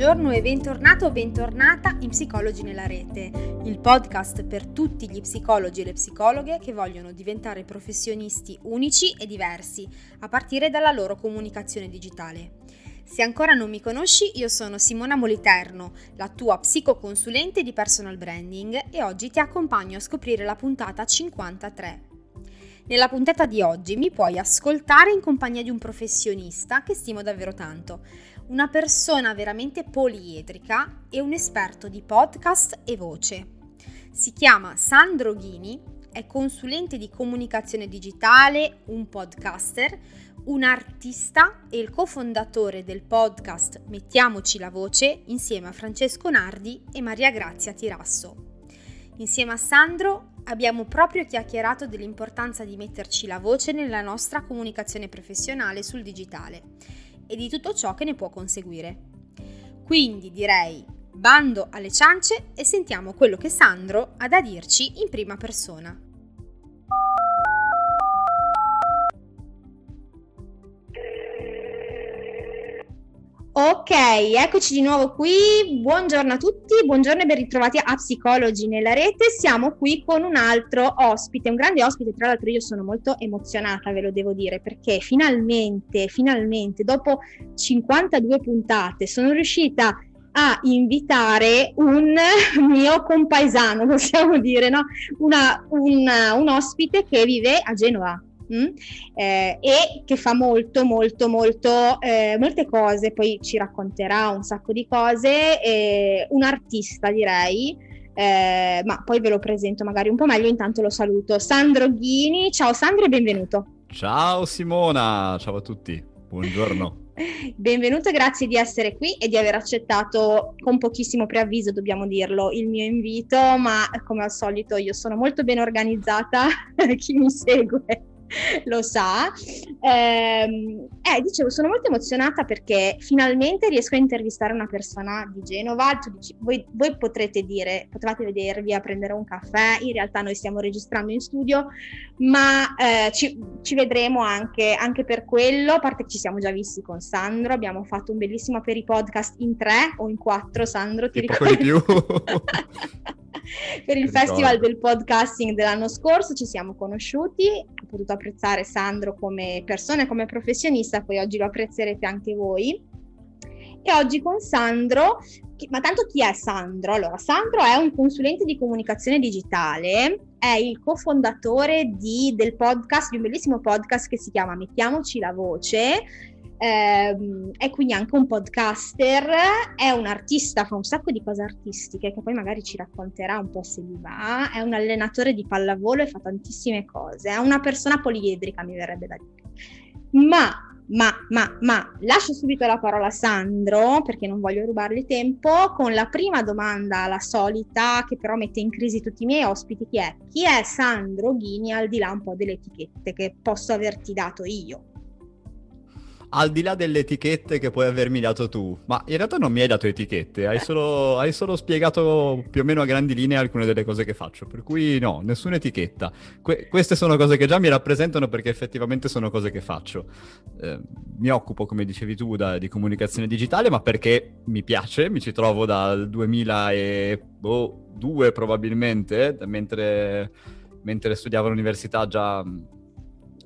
buongiorno e bentornato o bentornata in Psicologi nella rete, il podcast per tutti gli psicologi e le psicologhe che vogliono diventare professionisti unici e diversi, a partire dalla loro comunicazione digitale. Se ancora non mi conosci, io sono Simona Moliterno, la tua psicoconsulente di personal branding e oggi ti accompagno a scoprire la puntata 53. Nella puntata di oggi mi puoi ascoltare in compagnia di un professionista che stimo davvero tanto, una persona veramente poliedrica e un esperto di podcast e voce. Si chiama Sandro Ghini, è consulente di comunicazione digitale, un podcaster, un artista e il cofondatore del podcast Mettiamoci la voce insieme a Francesco Nardi e Maria Grazia Tirasso. Insieme a Sandro abbiamo proprio chiacchierato dell'importanza di metterci la voce nella nostra comunicazione professionale sul digitale e di tutto ciò che ne può conseguire. Quindi direi bando alle ciance e sentiamo quello che Sandro ha da dirci in prima persona. Ok, eccoci di nuovo qui. Buongiorno a tutti, buongiorno e ben ritrovati a Psicologi nella rete. Siamo qui con un altro ospite, un grande ospite. Tra l'altro, io sono molto emozionata, ve lo devo dire, perché finalmente, finalmente, dopo 52 puntate, sono riuscita a invitare un mio compaesano, possiamo dire, no? Una, un, un ospite che vive a Genova? Eh, e che fa molto, molto, molto, eh, molte cose, poi ci racconterà un sacco di cose, eh, un artista direi, eh, ma poi ve lo presento magari un po' meglio, intanto lo saluto. Sandro Ghini, ciao Sandro e benvenuto. Ciao Simona, ciao a tutti, buongiorno. Benvenuto, grazie di essere qui e di aver accettato con pochissimo preavviso, dobbiamo dirlo, il mio invito, ma come al solito io sono molto ben organizzata, chi mi segue lo sa. Ehm, eh, dicevo, sono molto emozionata perché finalmente riesco a intervistare una persona di Genova. Dici, voi, voi, potrete dire, potevate vedervi a prendere un caffè, in realtà noi stiamo registrando in studio, ma eh, ci, ci, vedremo anche, anche, per quello, a parte che ci siamo già visti con Sandro, abbiamo fatto un bellissimo per i podcast in tre o in quattro, Sandro, ti ricordi? di più. per il Festival del Podcasting dell'anno scorso ci siamo conosciuti, ho potuto apprezzare Sandro come persona e come professionista, poi oggi lo apprezzerete anche voi. E oggi con Sandro, ma tanto chi è Sandro? Allora, Sandro è un consulente di comunicazione digitale, è il cofondatore di, del podcast, di un bellissimo podcast che si chiama Mettiamoci la voce, ehm, è quindi anche un podcaster, è un artista, fa un sacco di cose artistiche che poi magari ci racconterà un po' se gli va, è un allenatore di pallavolo e fa tantissime cose, è una persona poliedrica mi verrebbe da dire. Ma ma, ma, ma, lascio subito la parola a Sandro perché non voglio rubargli tempo con la prima domanda, la solita, che però mette in crisi tutti i miei ospiti, che è chi è Sandro Ghini al di là un po' delle etichette che posso averti dato io? Al di là delle etichette che puoi avermi dato tu, ma in realtà non mi hai dato etichette, hai solo, hai solo, spiegato più o meno a grandi linee alcune delle cose che faccio, per cui no, nessuna etichetta. Que- queste sono cose che già mi rappresentano perché effettivamente sono cose che faccio. Eh, mi occupo, come dicevi tu, da, di comunicazione digitale, ma perché mi piace, mi ci trovo dal 2002 boh, probabilmente, mentre, mentre studiavo all'università già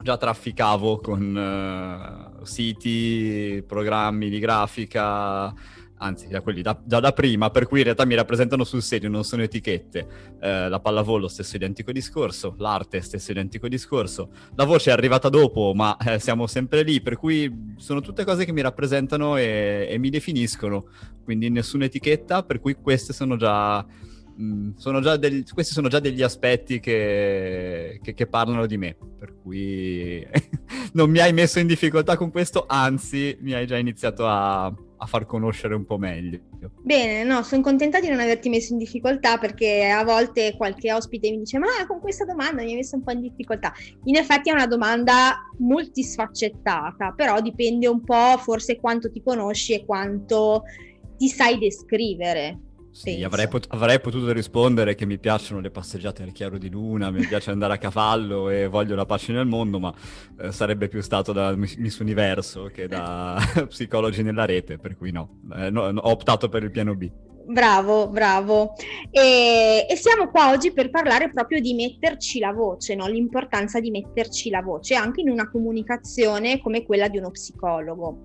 già trafficavo con uh, siti, programmi di grafica, anzi da quelli da, già da prima, per cui in realtà mi rappresentano sul serio, non sono etichette. Eh, la pallavolo stesso identico discorso, l'arte stesso identico discorso, la voce è arrivata dopo, ma eh, siamo sempre lì, per cui sono tutte cose che mi rappresentano e, e mi definiscono, quindi nessuna etichetta, per cui queste sono già Mm, sono degli, questi sono già degli aspetti che, che, che parlano di me, per cui non mi hai messo in difficoltà con questo, anzi mi hai già iniziato a, a far conoscere un po' meglio. Bene, no, sono contenta di non averti messo in difficoltà perché a volte qualche ospite mi dice ma con questa domanda mi hai messo un po' in difficoltà. In effetti è una domanda multisfaccettata, però dipende un po' forse quanto ti conosci e quanto ti sai descrivere Sì, avrei, pot- avrei, potuto rispondere che mi piacciono le passeggiate al chiaro di luna, mi piace andare a cavallo e voglio la pace nel mondo, ma eh, sarebbe più stato da Miss Universo che da psicologi nella rete, per cui no, eh, no, ho optato per il piano B. Bravo, bravo. E, e, siamo qua oggi per parlare proprio di metterci la voce, no? l'importanza di metterci la voce anche in una comunicazione come quella di uno psicologo.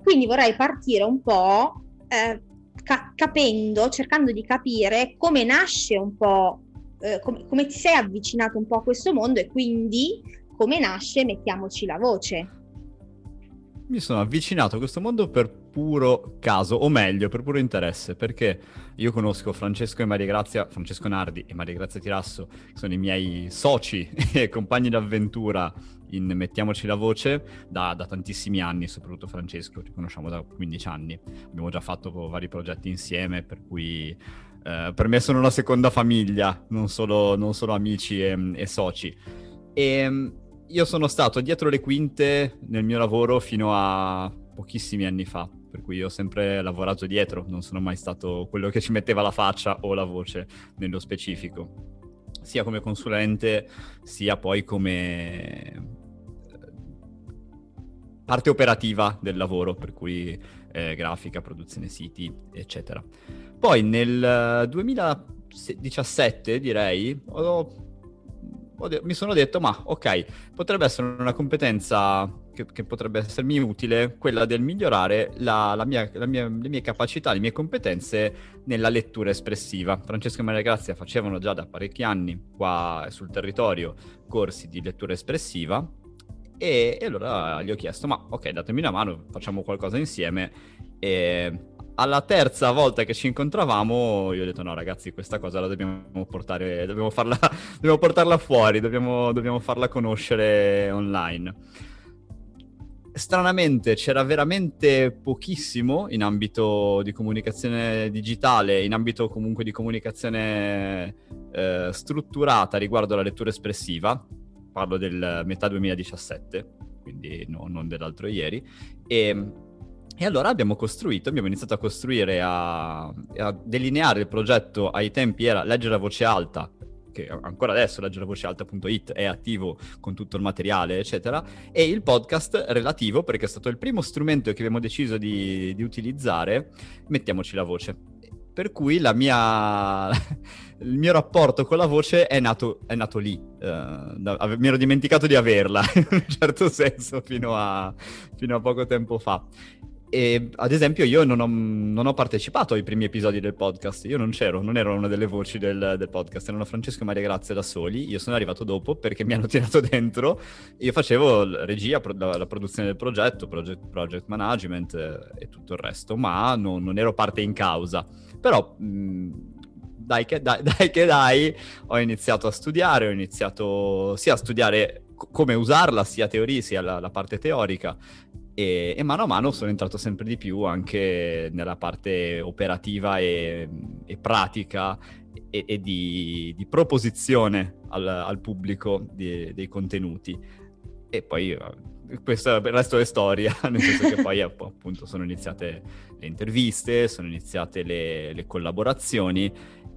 Quindi vorrei partire un po' eh, ca- capendo, cercando di capire come nasce un po', eh, com- come ti sei avvicinato un po' a questo mondo e quindi come nasce Mettiamoci la voce. Mi sono avvicinato a questo mondo per puro caso, o meglio, per puro interesse, perché io conosco Francesco e Maria Grazia, Francesco Nardi e Maria Grazia Tirasso, che sono i miei soci e compagni d'avventura in Mettiamoci la voce da, da, tantissimi anni, soprattutto Francesco, ci conosciamo da 15 anni, abbiamo già fatto vari progetti insieme, per cui eh, per me sono una seconda famiglia, non solo, non solo amici e, e soci. E ehm, io sono stato dietro le quinte nel mio lavoro fino a pochissimi anni fa, per cui ho sempre lavorato dietro, non sono mai stato quello che ci metteva la faccia o la voce nello specifico, sia come consulente sia poi come parte operativa del lavoro, per cui eh, grafica, produzione siti, eccetera. Poi nel 2017, direi, ho, ho de- mi sono detto, ma ok, potrebbe essere una competenza che, che potrebbe essermi utile, quella del migliorare la, la mia, la mia, le mie capacità, le mie competenze nella lettura espressiva. Francesco e Maria Grazia facevano già da parecchi anni qua sul territorio corsi di lettura espressiva e, e, allora gli ho chiesto, ma ok, datemi una mano, facciamo qualcosa insieme. E alla terza volta che ci incontravamo, io ho detto, no ragazzi, questa cosa la dobbiamo portare, dobbiamo, farla, dobbiamo portarla fuori, dobbiamo, dobbiamo farla conoscere online. Stranamente c'era veramente pochissimo in ambito di comunicazione digitale, in ambito comunque di comunicazione eh, strutturata riguardo alla lettura espressiva parlo del metà 2017, quindi no, non dell'altro ieri, e, e, allora abbiamo costruito, abbiamo iniziato a costruire, a, a, delineare il progetto. Ai tempi era leggere a voce alta, che ancora adesso leggere a voce alta.it è attivo con tutto il materiale, eccetera, e il podcast relativo, perché è stato il primo strumento che abbiamo deciso di, di utilizzare, mettiamoci la voce. Per cui mia... il mio rapporto con la voce è nato, è nato lì. Uh, mi ero dimenticato di averla, in un certo senso, fino a, fino a poco tempo fa. E ad esempio io non ho, non ho, partecipato ai primi episodi del podcast, io non c'ero, non ero una delle voci del, del, podcast, erano Francesco e Maria Grazia da soli, io sono arrivato dopo perché mi hanno tirato dentro, io facevo regia, la, la produzione del progetto, project, project management eh, e tutto il resto, ma non, non, ero parte in causa. Però mh, dai, che, dai, dai che dai, ho iniziato a studiare, ho iniziato sia a studiare come usarla, sia teoria, sia la, la parte teorica, e, e, mano a mano sono entrato sempre di più anche nella parte operativa e, e pratica e, e di, di, proposizione al, al pubblico di, dei contenuti. E poi eh, questo, il resto è storia, nel senso che poi appunto sono iniziate le interviste, sono iniziate le, le collaborazioni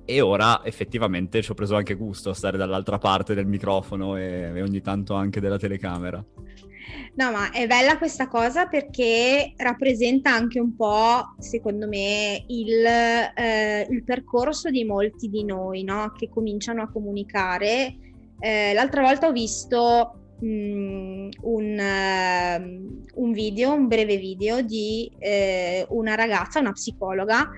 e ora effettivamente ci ho preso anche gusto a stare dall'altra parte del microfono e, e ogni tanto anche della telecamera. No, ma è bella questa cosa perché rappresenta anche un po', secondo me, il, eh, il percorso di molti di noi, no? Che cominciano a comunicare. Eh, l'altra volta ho visto un, uh, un, video, un breve video di eh, una ragazza, una psicologa,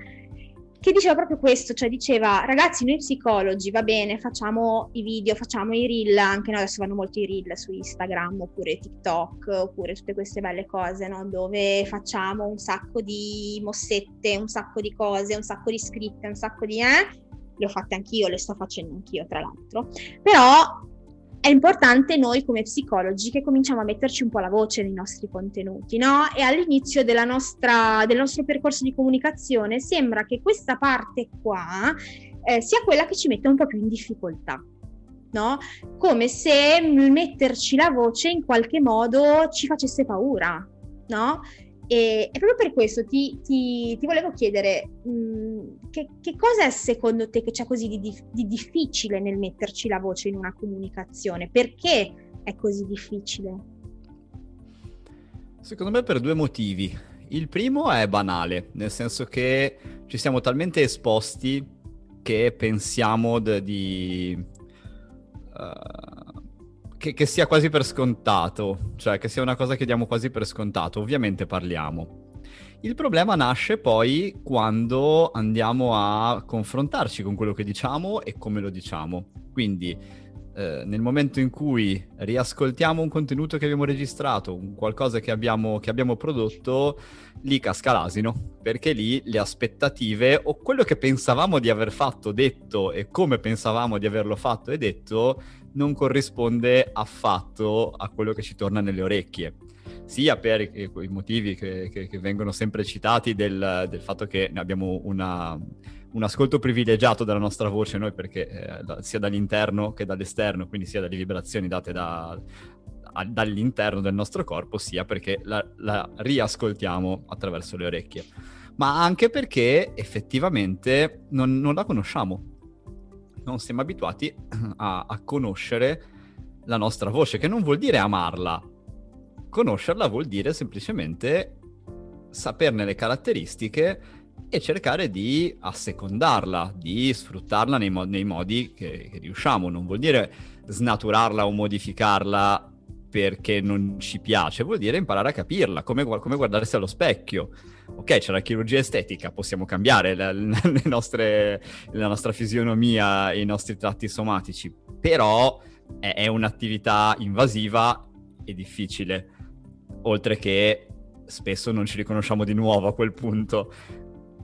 che diceva proprio questo, cioè diceva ragazzi noi psicologi va bene facciamo i video, facciamo i reel, anche noi adesso vanno molto i reel su Instagram oppure TikTok oppure tutte queste belle cose no? dove facciamo un sacco di mossette, un sacco di cose, un sacco di scritte, un sacco di eh, le ho fatte anch'io, le sto facendo anch'io tra l'altro, però è importante noi come psicologi che cominciamo a metterci un po' la voce nei nostri contenuti, no? E all'inizio nostra, del nostro percorso di comunicazione sembra che questa parte qua eh, sia quella che ci mette un po' più in difficoltà. No? Come se metterci la voce in qualche modo ci facesse paura, no? E, e proprio per questo ti, ti, ti volevo chiedere mh, mm, che, che cosa è secondo te che c'è così di, di difficile nel metterci la voce in una comunicazione? Perché è così difficile? Secondo me per due motivi. Il primo è banale, nel senso che ci siamo talmente esposti che pensiamo d- di... Uh, che, che, sia quasi per scontato, cioè che sia una cosa che diamo quasi per scontato. Ovviamente parliamo. Il problema nasce poi quando andiamo a confrontarci con quello che diciamo e come lo diciamo. Quindi eh, nel momento in cui riascoltiamo un contenuto che abbiamo registrato, un qualcosa che abbiamo, che abbiamo prodotto, lì casca l'asino, perché lì le aspettative o quello che pensavamo di aver fatto, detto e come pensavamo di averlo fatto e detto non corrisponde affatto a quello che ci torna nelle orecchie sia per i, motivi che, che, che, vengono sempre citati del, del fatto che abbiamo una, un ascolto privilegiato della nostra voce noi perché eh, sia dall'interno che dall'esterno, quindi sia dalle vibrazioni date da, a, dall'interno del nostro corpo, sia perché la, la, riascoltiamo attraverso le orecchie, ma anche perché effettivamente non, non la conosciamo. Non siamo abituati a, a conoscere la nostra voce, che non vuol dire amarla. Conoscerla vuol dire semplicemente saperne le caratteristiche e cercare di assecondarla, di sfruttarla nei, mo- nei modi che, che, riusciamo. Non vuol dire snaturarla o modificarla perché non ci piace, vuol dire imparare a capirla, come, come guardarsi allo specchio. Ok, c'è la chirurgia estetica, possiamo cambiare la, le nostre, la nostra fisionomia i nostri tratti somatici, però è, è un'attività invasiva e difficile, oltre che spesso non ci riconosciamo di nuovo a quel punto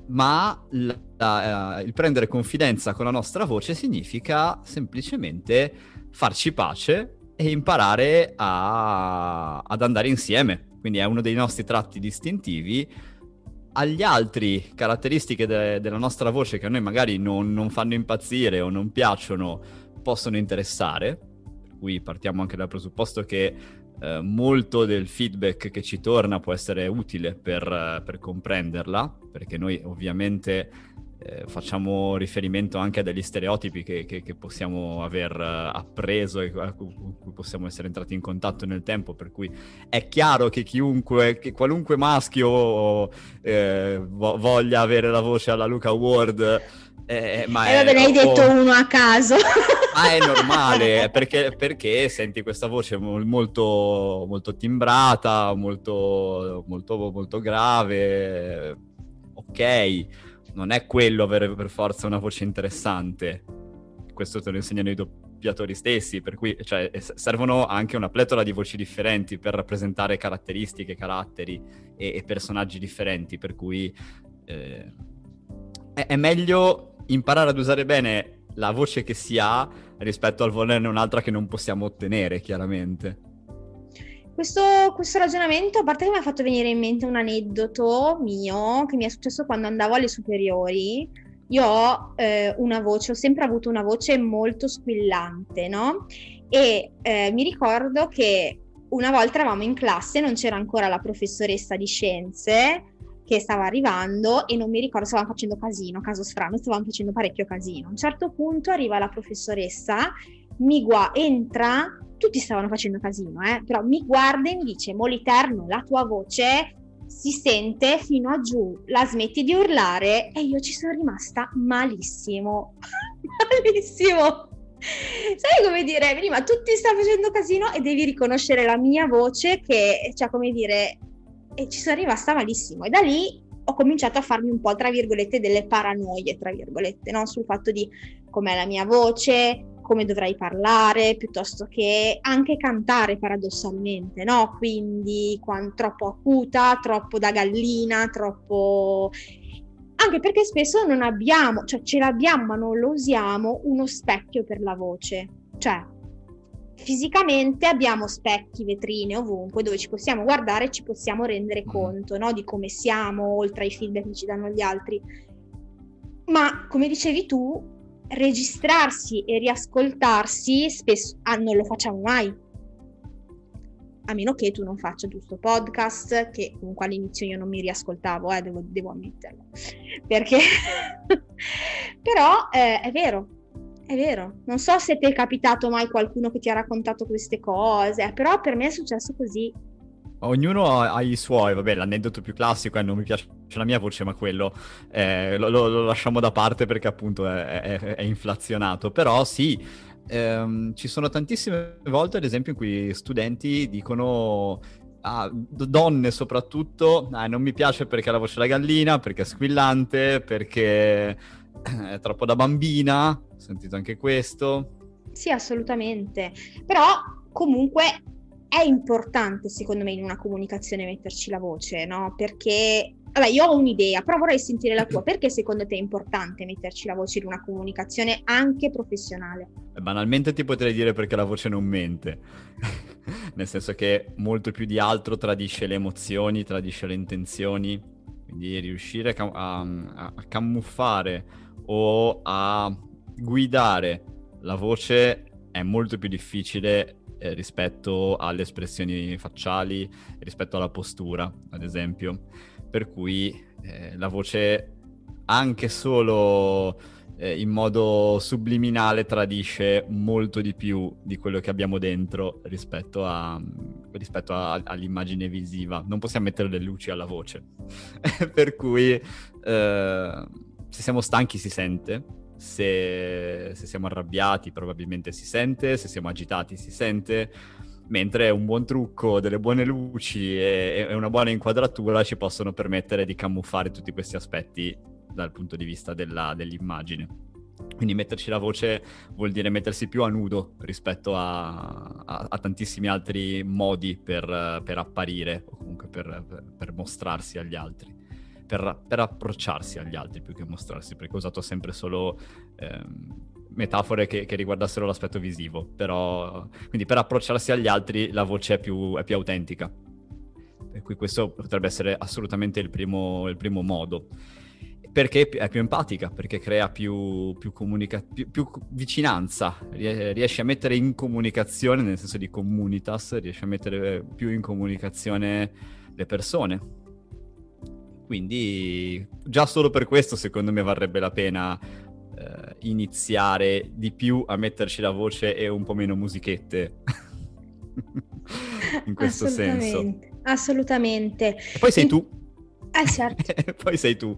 ma la, la, il prendere confidenza con la nostra voce significa semplicemente farci pace e imparare a, ad andare insieme. Quindi è uno dei nostri tratti distintivi. Agli altri caratteristiche de, della nostra voce che a noi magari non, non fanno impazzire o non piacciono possono interessare. Per cui partiamo anche dal presupposto che eh, molto del feedback che ci torna può essere utile per, per comprenderla, perché noi ovviamente eh, facciamo riferimento anche a degli stereotipi che, che, che possiamo aver uh, appreso e con cui possiamo essere entrati in contatto nel tempo, per cui è chiaro che chiunque, che qualunque maschio eh, vo- voglia avere la voce alla Luca Ward eh, eh, ma e vabbè, ne hai detto uno a caso. Ma è normale, perché, perché, senti questa voce molto, molto timbrata, molto, molto, molto grave. Ok, non è quello avere per forza una voce interessante. Questo te lo insegnano i doppiatori stessi, per cui cioè, servono anche una pletora di voci differenti per rappresentare caratteristiche, caratteri e, e personaggi differenti, per cui... Eh, è meglio imparare ad usare bene la voce che si ha rispetto al volerne un'altra che non possiamo ottenere, chiaramente. Questo, questo, ragionamento, a parte che mi ha fatto venire in mente un aneddoto mio che mi è successo quando andavo alle superiori. Io ho eh, una voce, ho sempre avuto una voce molto squillante, no? E eh, mi ricordo che una volta eravamo in classe, non c'era ancora la professoressa di scienze, che stava arrivando e non mi ricordo, stavamo facendo casino, caso strano, stavamo facendo parecchio casino. A un certo punto arriva la professoressa, mi gua- entra, tutti stavano facendo casino, eh, però mi guarda e mi dice, Moliterno, la tua voce si sente fino a giù, la smetti di urlare e io ci sono rimasta malissimo, malissimo. Sai come dire, prima tutti stanno facendo casino e devi riconoscere la mia voce che, cioè come dire, e ci sono rimasta malissimo. E da lì ho cominciato a farmi un po', tra virgolette, delle paranoie, tra virgolette, no? sul fatto di com'è la mia voce, come dovrei parlare, piuttosto che anche cantare paradossalmente, no? Quindi quando, troppo acuta, troppo da gallina, troppo... Anche perché spesso non abbiamo, cioè ce l'abbiamo ma non lo usiamo, uno specchio per la voce. Cioè, fisicamente abbiamo specchi, vetrine ovunque dove ci possiamo guardare e ci possiamo rendere mm. conto no? di come siamo, oltre ai feedback che ci danno gli altri. Ma come dicevi tu, registrarsi e riascoltarsi spesso ah, non lo facciamo mai. a meno che tu non faccia giusto podcast, che comunque all'inizio io non mi riascoltavo, eh, devo, devo ammetterlo, perché però eh, è vero, è vero, non so se ti è capitato mai qualcuno che ti ha raccontato queste cose, però per me è successo così. Ognuno ha, i suoi, vabbè, l'aneddoto più classico è non mi piace la mia voce, ma quello eh, lo, lo, lo, lasciamo da parte perché appunto è, è, è inflazionato. Però sì, ehm, ci sono tantissime volte, ad esempio, in cui studenti dicono ah, donne soprattutto, ah, non mi piace perché ha la voce da gallina, perché è squillante, perché è troppo da bambina, ho sentito anche questo. Sì, assolutamente. Però comunque è importante secondo me in una comunicazione metterci la voce, no? Perché Vabbè, io ho un'idea, però vorrei sentire la tua. Perché secondo te è importante metterci la voce in una comunicazione anche professionale? Banalmente ti potrei dire perché la voce non mente. Nel senso che molto più di altro tradisce le emozioni, tradisce le intenzioni. Quindi riuscire a, a, a camuffare o a guidare la voce è molto più difficile eh, rispetto alle espressioni facciali, rispetto alla postura, ad esempio per cui eh, la voce anche solo eh, in modo subliminale tradisce molto di più di quello che abbiamo dentro rispetto, a, rispetto a, all'immagine visiva. Non possiamo mettere le luci alla voce, per cui eh, se siamo stanchi si sente, se, se siamo arrabbiati probabilmente si sente, se siamo agitati si sente mentre un buon trucco, delle buone luci e, e, una buona inquadratura ci possono permettere di camuffare tutti questi aspetti dal punto di vista della, dell'immagine. Quindi metterci la voce vuol dire mettersi più a nudo rispetto a, a, a tantissimi altri modi per, per, apparire o comunque per, per mostrarsi agli altri. Per, per, approcciarsi agli altri più che mostrarsi, perché ho usato sempre solo ehm, metafore che, che, riguardassero l'aspetto visivo, però quindi per approcciarsi agli altri la voce è più, è più autentica. Per cui questo potrebbe essere assolutamente il primo, il primo modo. Perché è più empatica, perché crea più, più, comunica- più, più vicinanza, riesce a mettere in comunicazione, nel senso di comunitas, riesce a mettere più in comunicazione le persone. Quindi già solo per questo secondo me varrebbe la pena eh, iniziare di più a metterci la voce e un po' meno musichette. In questo assolutamente, senso. Assolutamente. E poi sei In... tu. Eh certo. poi sei tu.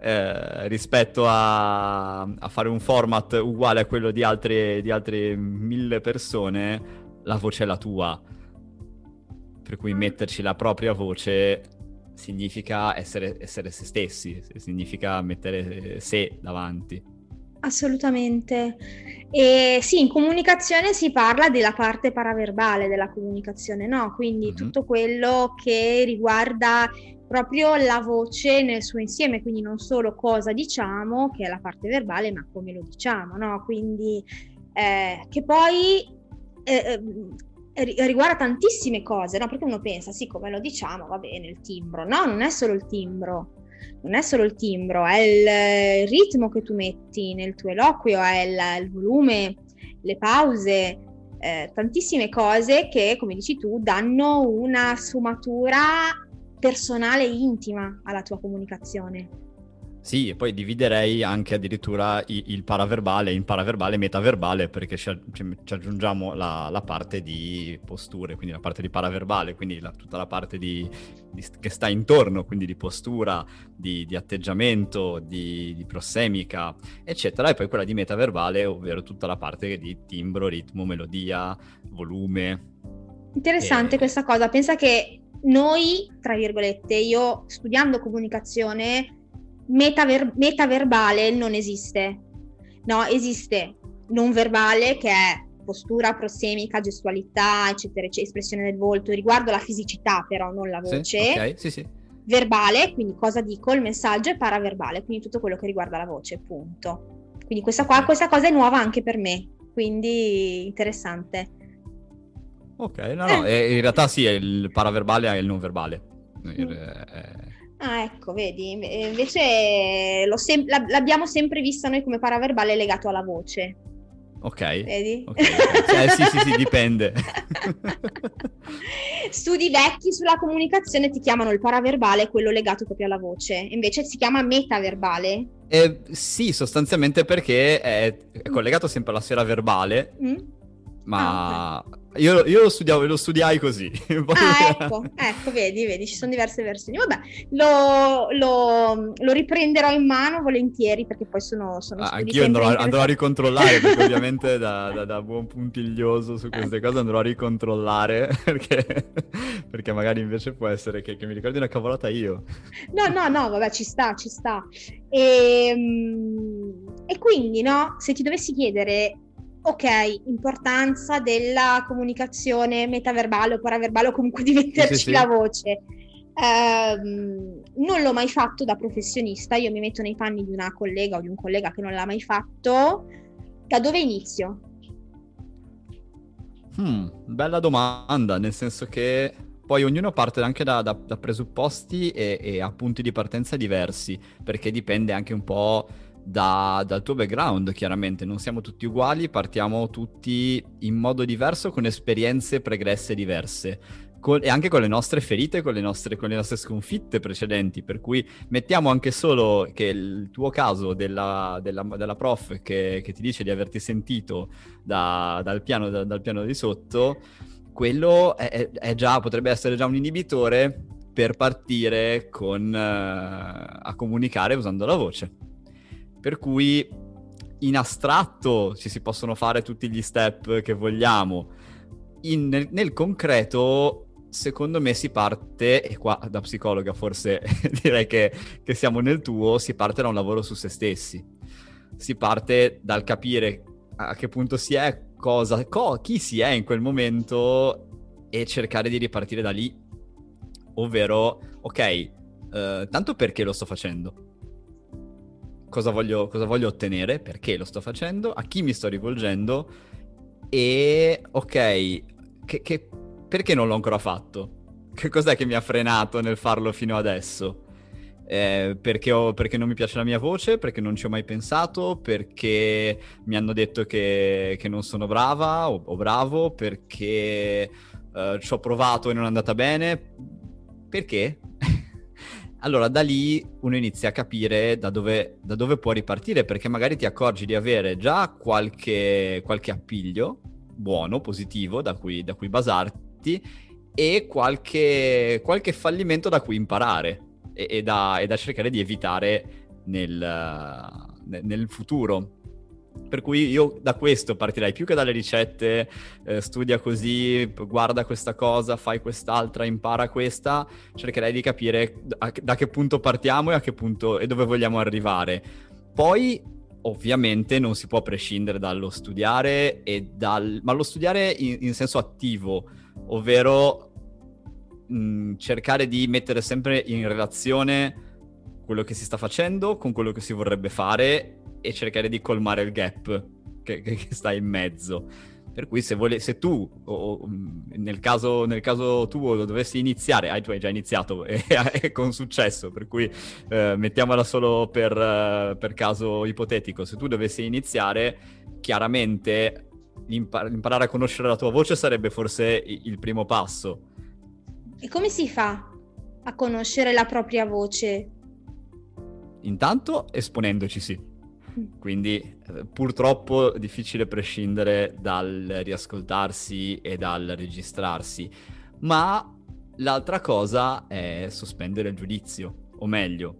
Eh, rispetto a, a, fare un format uguale a quello di altre, di altre mille persone, la voce è la tua. Per cui metterci la propria voce significa essere, essere se stessi, significa mettere sé davanti. Assolutamente. E sì, in comunicazione si parla della parte paraverbale della comunicazione, no? Quindi mm-hmm. tutto quello che riguarda proprio la voce nel suo insieme, quindi non solo cosa diciamo, che è la parte verbale, ma come lo diciamo, no? Quindi eh, che poi eh, eh riguarda tantissime cose, no? Perché uno pensa, sì, come lo diciamo, va bene, il timbro. No, non è solo il timbro non è solo il timbro, è il ritmo che tu metti nel tuo eloquio, è il, il volume, le pause, eh, tantissime cose che, come dici tu, danno una sfumatura personale e intima alla tua comunicazione. Sì, e poi dividerei anche addirittura il, paraverbale in paraverbale e metaverbale, perché ci, aggiungiamo la, la, parte di posture, quindi la parte di paraverbale, quindi la, tutta la parte di, di, che sta intorno, quindi di postura, di, di atteggiamento, di, di, prossemica, eccetera, e poi quella di metaverbale, ovvero tutta la parte di timbro, ritmo, melodia, volume. Interessante e... questa cosa, pensa che noi, tra virgolette, io studiando comunicazione metaver- metaverbale non esiste. No, esiste non verbale che è postura prossemica, gestualità, eccetera, eccetera, espressione del volto, riguardo la fisicità però, non la voce. Sì, okay, sì, sì. Verbale, quindi cosa dico, il messaggio è paraverbale, quindi tutto quello che riguarda la voce, punto. Quindi questa, qua, questa cosa è nuova anche per me, quindi interessante. Ok, no, no, eh. in realtà sì, il paraverbale è il non verbale. Mm. Eh, Ah, ecco, vedi, invece sem- l'abbiamo sempre vista noi come paraverbale legato alla voce. Ok. Vedi? Okay. Eh, sì, sì, sì, dipende. studi vecchi sulla comunicazione ti chiamano il paraverbale, quello legato proprio alla voce, invece si chiama metaverbale. Eh, sì, sostanzialmente perché è, è collegato sempre alla sfera verbale, mm ma ah, okay. Io, io, lo, studiavo, lo studiai così. ah, ecco, ecco, vedi, vedi, ci sono diverse versioni. Vabbè, lo, lo, lo riprenderò in mano volentieri perché poi sono, sono ah, Anch'io andrò, andrò, a ricontrollare perché ovviamente da, da, da, buon puntiglioso su queste cose andrò a ricontrollare perché, perché magari invece può essere che, che, mi ricordi una cavolata io. No, no, no, vabbè, ci sta, ci sta. E, ehm, e quindi, no, se ti dovessi chiedere ok, importanza della comunicazione metaverbale o paraverbale o comunque di metterci sì, sì, la voce. Um, non l'ho mai fatto da professionista, io mi metto nei panni di una collega o di un collega che non l'ha mai fatto. Da dove inizio? Hmm, bella domanda, nel senso che poi ognuno parte anche da, da, da presupposti e, e, a punti di partenza diversi, perché dipende anche un po' da, dal tuo background, chiaramente. Non siamo tutti uguali, partiamo tutti in modo diverso, con esperienze pregresse diverse. Con, e anche con le nostre ferite, con le nostre, con le nostre, sconfitte precedenti, per cui mettiamo anche solo che il tuo caso della, della, della prof che, che, ti dice di averti sentito da, dal, piano, da, dal, piano, di sotto, quello è, è già, potrebbe essere già un inibitore per partire con, uh, a comunicare usando la voce. Per cui in astratto ci si possono fare tutti gli step che vogliamo. In, nel, nel, concreto, secondo me, si parte, e qua da psicologa forse direi che, che siamo nel tuo, si parte da un lavoro su se stessi. Si parte dal capire a che punto si è, cosa, co, chi si è in quel momento e cercare di ripartire da lì. Ovvero, ok, eh, tanto perché lo sto facendo? Cosa voglio, cosa voglio ottenere, perché lo sto facendo, a chi mi sto rivolgendo e ok, che, che, perché non l'ho ancora fatto? Che cos'è che mi ha frenato nel farlo fino adesso? Eh, perché, ho, perché, non mi piace la mia voce, perché non ci ho mai pensato, perché mi hanno detto che, che non sono brava o, o bravo, perché eh, ci ho provato e non è andata bene. Perché? Allora da lì uno inizia a capire da dove, da dove, può ripartire, perché magari ti accorgi di avere già qualche, qualche appiglio buono, positivo, da cui, da cui basarti e qualche, qualche, fallimento da cui imparare e, e, da, e da, cercare di evitare nel, nel futuro. Per cui io da questo partirei più che dalle ricette, eh, studia così, guarda questa cosa, fai quest'altra, impara questa, cercherei di capire da, da che punto partiamo e, a che punto, e dove vogliamo arrivare. Poi ovviamente non si può prescindere dallo studiare, dal, ma lo studiare in, in senso attivo, ovvero mh, mm, cercare di mettere sempre in relazione quello che si sta facendo con quello che si vorrebbe fare e cercare di colmare il gap che, che, che sta in mezzo. Per cui se, vole, se tu, o, nel, caso, nel, caso, tuo, lo dovessi iniziare, ah, tu hai già iniziato e, e con successo, per cui eh, mettiamola solo per, uh, per, caso ipotetico, se tu dovessi iniziare, chiaramente impar- imparare a conoscere la tua voce sarebbe forse il primo passo. E come si fa a conoscere la propria voce? Intanto esponendoci, sì quindi eh, purtroppo è difficile prescindere dal riascoltarsi e dal registrarsi, ma l'altra cosa è sospendere il giudizio, o meglio,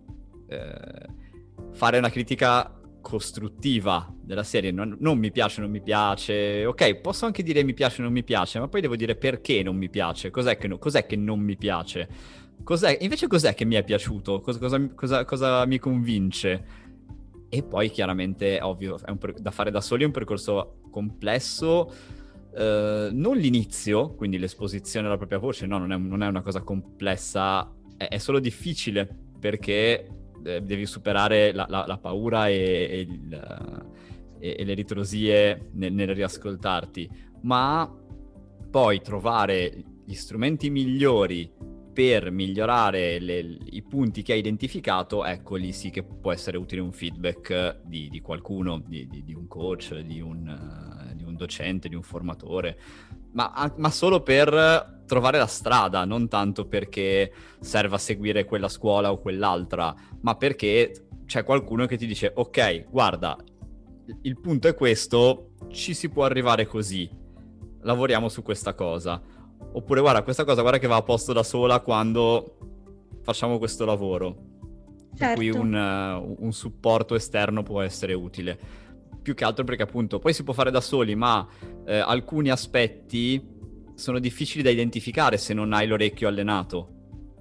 eh, fare una critica costruttiva della serie, non, non, mi piace, non mi piace, ok, posso anche dire mi piace, non mi piace, ma poi devo dire perché non mi piace, cos'è che, no, cos'è che non mi piace, cos'è, invece cos'è che mi è piaciuto, cosa, cosa, cosa, cosa mi convince, e poi chiaramente, ovvio, per- da fare da soli è un percorso complesso. Uh, non l'inizio, quindi l'esposizione alla propria voce, no, non è, non è una cosa complessa, è, è solo difficile perché eh, devi superare la, la, la paura e, e, il, e, e, le ritrosie nel, nel riascoltarti, ma poi trovare gli strumenti migliori per migliorare le, i punti che hai identificato, ecco lì sì che può essere utile un feedback di, di qualcuno, di, di, di, un coach, di un, uh, un, docente, di un formatore, ma, ma, solo per trovare la strada, non tanto perché serva seguire quella scuola o quell'altra, ma perché c'è qualcuno che ti dice ok, guarda, il punto è questo, ci si può arrivare così, lavoriamo su questa cosa. Oppure guarda, questa cosa guarda che va a posto da sola quando facciamo questo lavoro. Certo. Per cui un, uh, un supporto esterno può essere utile. Più che altro perché appunto poi si può fare da soli, ma eh, alcuni aspetti sono difficili da identificare se non hai l'orecchio allenato.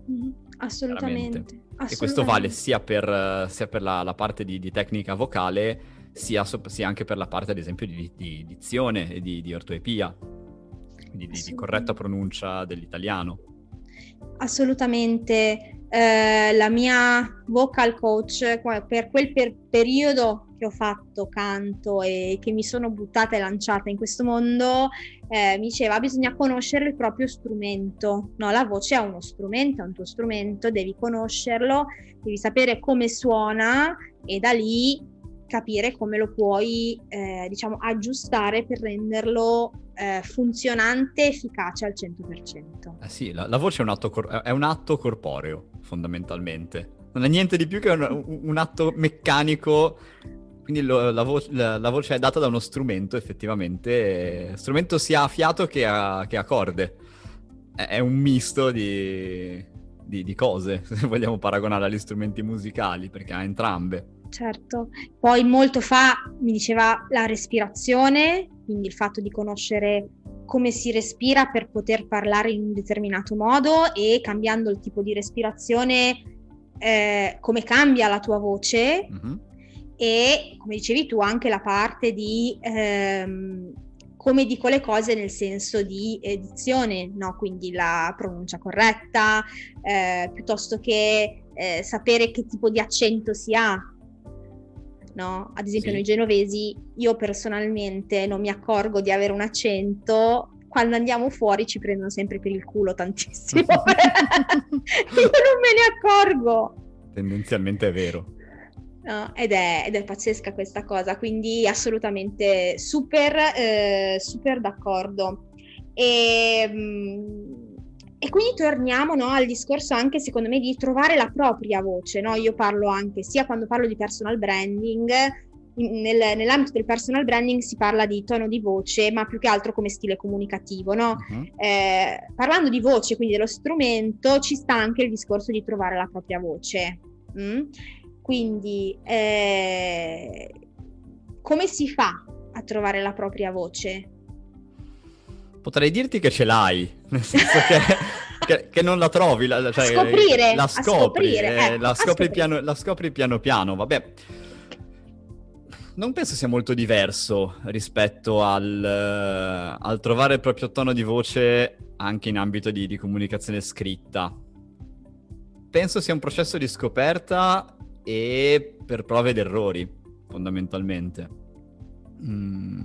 Mm, assolutamente. assolutamente. E questo vale sia per, sia per la, la, parte di, di, tecnica vocale, sia, sia, anche per la parte, ad esempio, di, di dizione e di, di ortoepia, di, di corretta pronuncia dell'italiano. Assolutamente. Eh, la mia vocal coach per quel per- periodo che ho fatto canto e che mi sono buttata e lanciata in questo mondo eh, mi diceva bisogna conoscere il proprio strumento no la voce è uno strumento è un tuo strumento devi conoscerlo devi sapere come suona e da lì capire come lo puoi eh, diciamo aggiustare per renderlo eh, funzionante efficace al 100%. Eh sì, la, la voce è un, atto cor- è un, atto corporeo fondamentalmente. Non è niente di più che un, un atto meccanico quindi lo, la, vo- la, la, voce è data da uno strumento effettivamente, strumento sia a fiato che a, che a corde. È, è, un misto di, di, di, cose, se vogliamo paragonare agli strumenti musicali, perché ha entrambe certo. Poi molto fa mi diceva la respirazione, quindi il fatto di conoscere come si respira per poter parlare in un determinato modo e cambiando il tipo di respirazione eh, come cambia la tua voce mm-hmm. e come dicevi tu anche la parte di ehm, come dico le cose nel senso di edizione, no? quindi la pronuncia corretta, eh, piuttosto che eh, sapere che tipo di accento si ha, no? Ad esempio sì. noi genovesi, io personalmente non mi accorgo di avere un accento, quando andiamo fuori ci prendono sempre per il culo tantissimo. io non me ne accorgo. Tendenzialmente è vero. No, ed, è, ed, è, pazzesca questa cosa, quindi assolutamente super, eh, super d'accordo. E, mh, mm, e quindi torniamo no, al discorso anche secondo me di trovare la propria voce. No? Io parlo anche sia quando parlo di personal branding, nel, nell'ambito del personal branding si parla di tono di voce, ma più che altro come stile comunicativo. No? Uh-huh. Eh, parlando di voce, quindi dello strumento, ci sta anche il discorso di trovare la propria voce. Mm? Quindi, eh, come si fa a trovare la propria voce? Potrei dirti che ce l'hai, nel senso che, che, che non la trovi, la, cioè, scoprire, la scopri, scoprire, eh, la, scopri piano, la scopri piano piano, vabbè. Non penso sia molto diverso rispetto al, al, trovare il proprio tono di voce anche in ambito di, di comunicazione scritta. Penso sia un processo di scoperta e per prove ed errori, fondamentalmente. Mm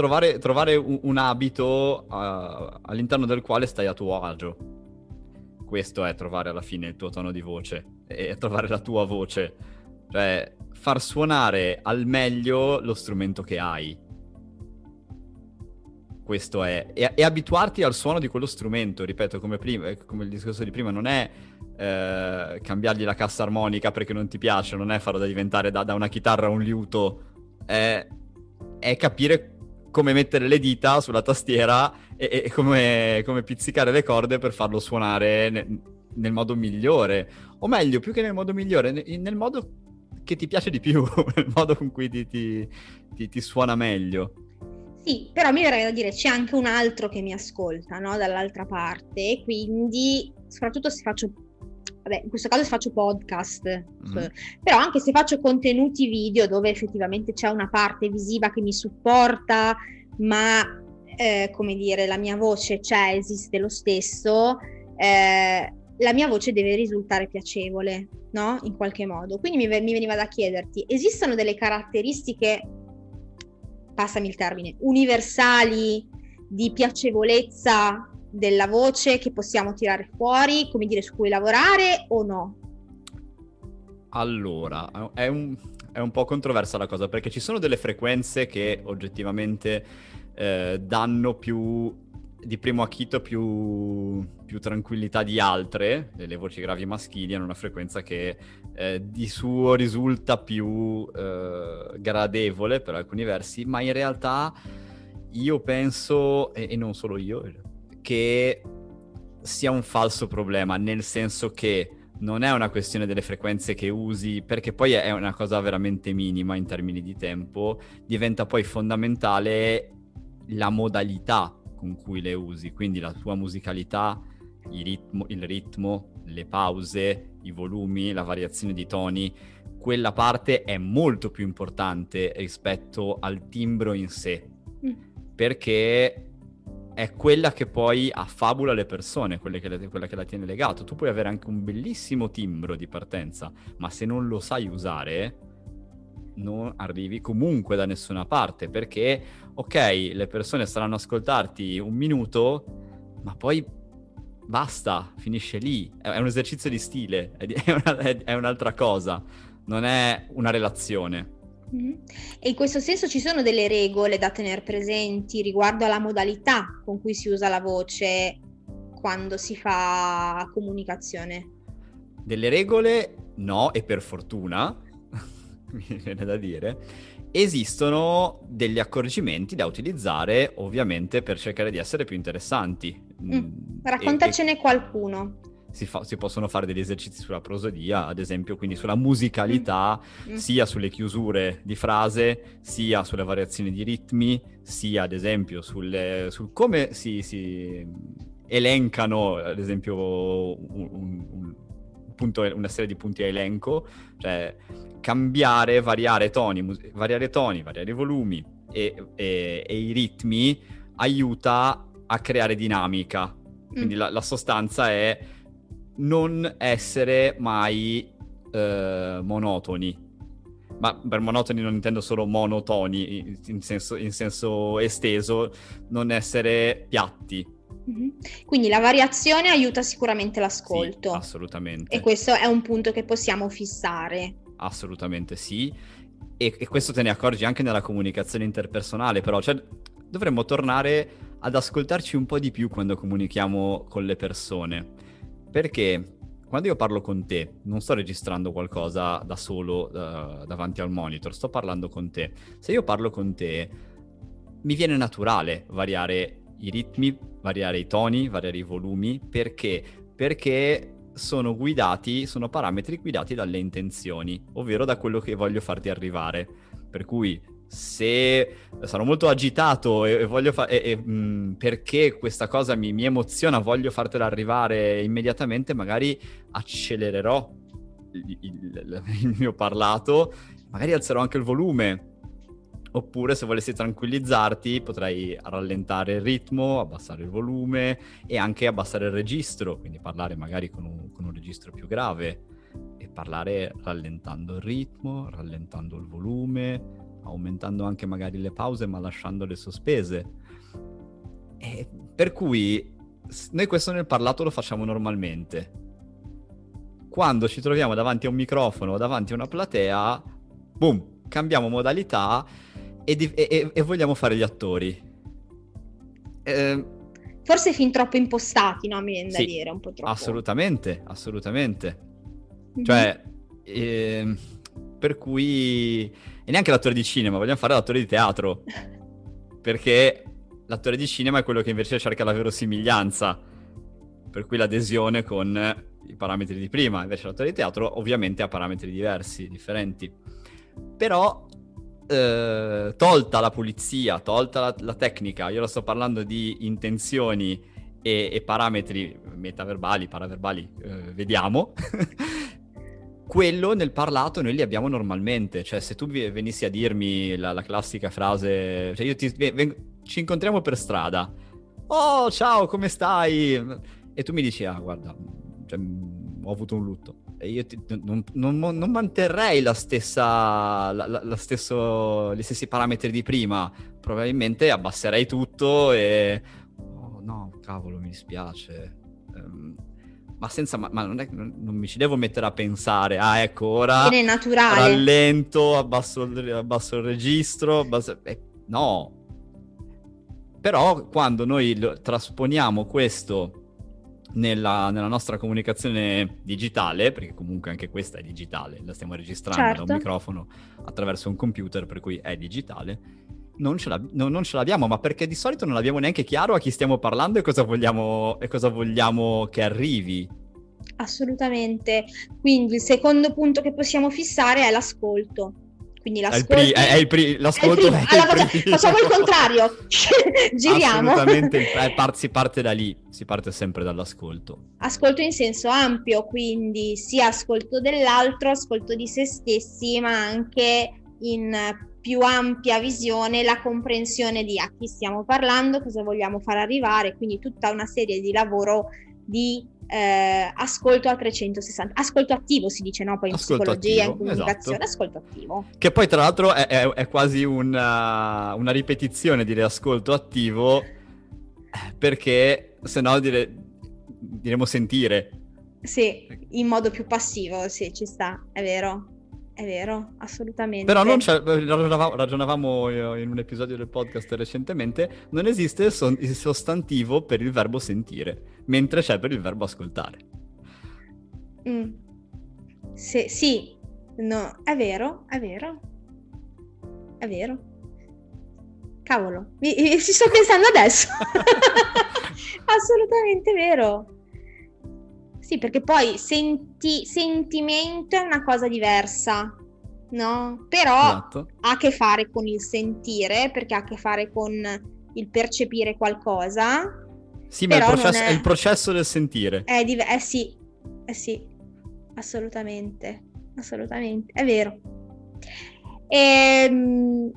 trovare, trovare un, un, abito uh, all'interno del quale stai a tuo agio. Questo è trovare alla fine il tuo tono di voce e trovare la tua voce. Cioè, far suonare al meglio lo strumento che hai. Questo è. E, e abituarti al suono di quello strumento, ripeto, come, prima, come il discorso di prima, non è eh, cambiargli la cassa armonica perché non ti piace, non è farlo diventare da, da una chitarra a un liuto, è, è capire come mettere le dita sulla tastiera e, e come, come, pizzicare le corde per farlo suonare nel, nel, modo migliore. O meglio, più che nel modo migliore, nel, nel modo che ti piace di più, nel modo con cui ti, ti, ti, ti suona meglio. Sì, però mi verrebbe da dire c'è anche un altro che mi ascolta, no? Dall'altra parte, quindi soprattutto se faccio vabbè, in questo caso faccio podcast, mm. però anche se faccio contenuti video dove effettivamente c'è una parte visiva che mi supporta, ma eh, come dire, la mia voce c'è, esiste lo stesso, eh, la mia voce deve risultare piacevole, no? In qualche modo. Quindi mi, mi veniva da chiederti, esistono delle caratteristiche, passami il termine, universali di piacevolezza della voce che possiamo tirare fuori, come dire, su cui lavorare o no? Allora, è un, è un po' controversa la cosa perché ci sono delle frequenze che oggettivamente eh, danno più di primo acchito più, più, tranquillità di altre, le voci gravi maschili hanno una frequenza che eh, di suo risulta più eh, gradevole per alcuni versi, ma in realtà io penso, e, e non solo io, che sia un falso problema, nel senso che non è una questione delle frequenze che usi, perché poi è una cosa veramente minima in termini di tempo, diventa poi fondamentale la modalità con cui le usi, quindi la tua musicalità, il ritmo, il ritmo, le pause, i volumi, la variazione di toni, quella parte è molto più importante rispetto al timbro in sé, mm. perché è quella che poi affabula le persone, che le, quella che la tiene legato. Tu puoi avere anche un bellissimo timbro di partenza, ma se non lo sai usare, non arrivi comunque da nessuna parte, perché, ok, le persone saranno ascoltarti un minuto, ma poi basta, finisce lì. È un esercizio di stile, è, una, è un'altra cosa, non è una relazione. Mm-hmm. E in questo senso ci sono delle regole da tenere presenti riguardo alla modalità con cui si usa la voce quando si fa comunicazione? Delle regole no, e per fortuna, mi viene da dire, esistono degli accorgimenti da utilizzare ovviamente per cercare di essere più interessanti. Mm. mm raccontacene e, qualcuno si, fa, si, possono fare degli esercizi sulla prosodia, ad esempio, quindi sulla musicalità, mm. mm. sia sulle chiusure di frase, sia sulle variazioni di ritmi, sia ad esempio sulle, sul come si, si, elencano, ad esempio, un, un, un punto, una serie di punti a elenco, cioè cambiare, variare toni, mus- variare toni, variare i volumi e, e, e i ritmi aiuta a creare dinamica. Quindi mm. la, la sostanza è non essere mai eh, monotoni. Ma per monotoni non intendo solo monotoni in senso, in senso esteso, non essere piatti. Mm-hmm. Quindi la variazione aiuta sicuramente l'ascolto. Sì, assolutamente. E questo è un punto che possiamo fissare. Assolutamente sì. E, e questo te ne accorgi anche nella comunicazione interpersonale, però cioè, dovremmo tornare ad ascoltarci un po' di più quando comunichiamo con le persone perché quando io parlo con te, non sto registrando qualcosa da solo uh, davanti al monitor, sto parlando con te. Se io parlo con te, mi viene naturale variare i ritmi, variare i toni, variare i volumi. Perché? Perché sono guidati, sono parametri guidati dalle intenzioni, ovvero da quello che voglio farti arrivare. Per cui se sono molto agitato e, e voglio fare e, mh, perché questa cosa mi, mi, emoziona, voglio fartela arrivare immediatamente, magari accelererò il, il, il, mio parlato, magari alzerò anche il volume. Oppure se volessi tranquillizzarti potrei rallentare il ritmo, abbassare il volume e anche abbassare il registro, quindi parlare magari con un, con un registro più grave e parlare rallentando il ritmo, rallentando il volume, aumentando anche magari le pause ma lasciandole sospese. E per cui noi questo nel parlato lo facciamo normalmente. Quando ci troviamo davanti a un microfono o davanti a una platea, boom, cambiamo modalità e, di- e-, e vogliamo fare gli attori. Eh, Forse fin troppo impostati, no? Mi viene da dire, un po' troppo. Assolutamente, assolutamente. Mm-hmm. Cioè, eh, per cui e neanche l'attore di cinema, vogliamo fare l'attore di teatro. Perché l'attore di cinema è quello che invece cerca la verosimiglianza. Per cui l'adesione con i parametri di prima. Invece l'attore di teatro ovviamente ha parametri diversi, differenti. Però eh, tolta la pulizia, tolta la, la, tecnica, io lo sto parlando di intenzioni e, e parametri metaverbali, paraverbali, eh, vediamo. quello nel parlato noi li abbiamo normalmente, cioè se tu venissi a dirmi la, la classica frase, cioè io ti, vengo, ci incontriamo per strada, oh ciao come stai? E tu mi dici, ah guarda, cioè, ho avuto un lutto. E io ti, non, non, non, manterrei la stessa, la, la, la stesso, gli stessi parametri di prima, probabilmente abbasserei tutto e... Oh no, cavolo, mi dispiace. Um, ma senza, ma, ma non, è, non, non, mi ci devo mettere a pensare, ah ecco ora Viene naturale. rallento, abbasso il, abbasso il registro, abbasso, eh, no. però quando noi lo, trasponiamo questo nella, nella, nostra comunicazione digitale, perché comunque anche questa è digitale, la stiamo registrando certo. da un microfono attraverso un computer, per cui è digitale, non ce, non, non ce, l'abbiamo, ma perché di solito non abbiamo neanche chiaro a chi stiamo parlando e cosa vogliamo, e cosa vogliamo che arrivi. Assolutamente. Quindi il secondo punto che possiamo fissare è l'ascolto. Quindi l'ascolto... È il, pri- è il pri- l'ascolto è il primo. Allora, facciamo il contrario. Giriamo. Assolutamente, eh, si parte da lì, si parte sempre dall'ascolto. Ascolto in senso ampio, quindi sia ascolto dell'altro, ascolto di se stessi, ma anche in più ampia visione la comprensione di a chi stiamo parlando, cosa vogliamo far arrivare, quindi tutta una serie di lavoro di eh, ascolto a 360, ascolto attivo si dice no? Poi in ascolto psicologia, attivo, in comunicazione, esatto. ascolto attivo. Che poi tra l'altro è, è, è quasi una, una, ripetizione dire ascolto attivo perché se no dire, diremo sentire. Sì, in modo più passivo, sì, ci sta, è vero. È vero, assolutamente. Però non ragionavamo, ragionavamo, in un episodio del podcast recentemente, non esiste il sostantivo per il verbo sentire, mentre c'è per il verbo ascoltare. Mm. Se, sì, no, è vero, è vero, è vero. Cavolo, mi, mi, ci sto pensando adesso. Assolutamente vero. Sì, perché poi senti, sentimento è una cosa diversa, no? Però esatto. ha a che fare con il sentire, perché ha a che fare con il percepire qualcosa. Sì, ma il processo, è... è... il processo del sentire. È div- eh sì, eh sì, assolutamente, assolutamente, è vero. Ehm,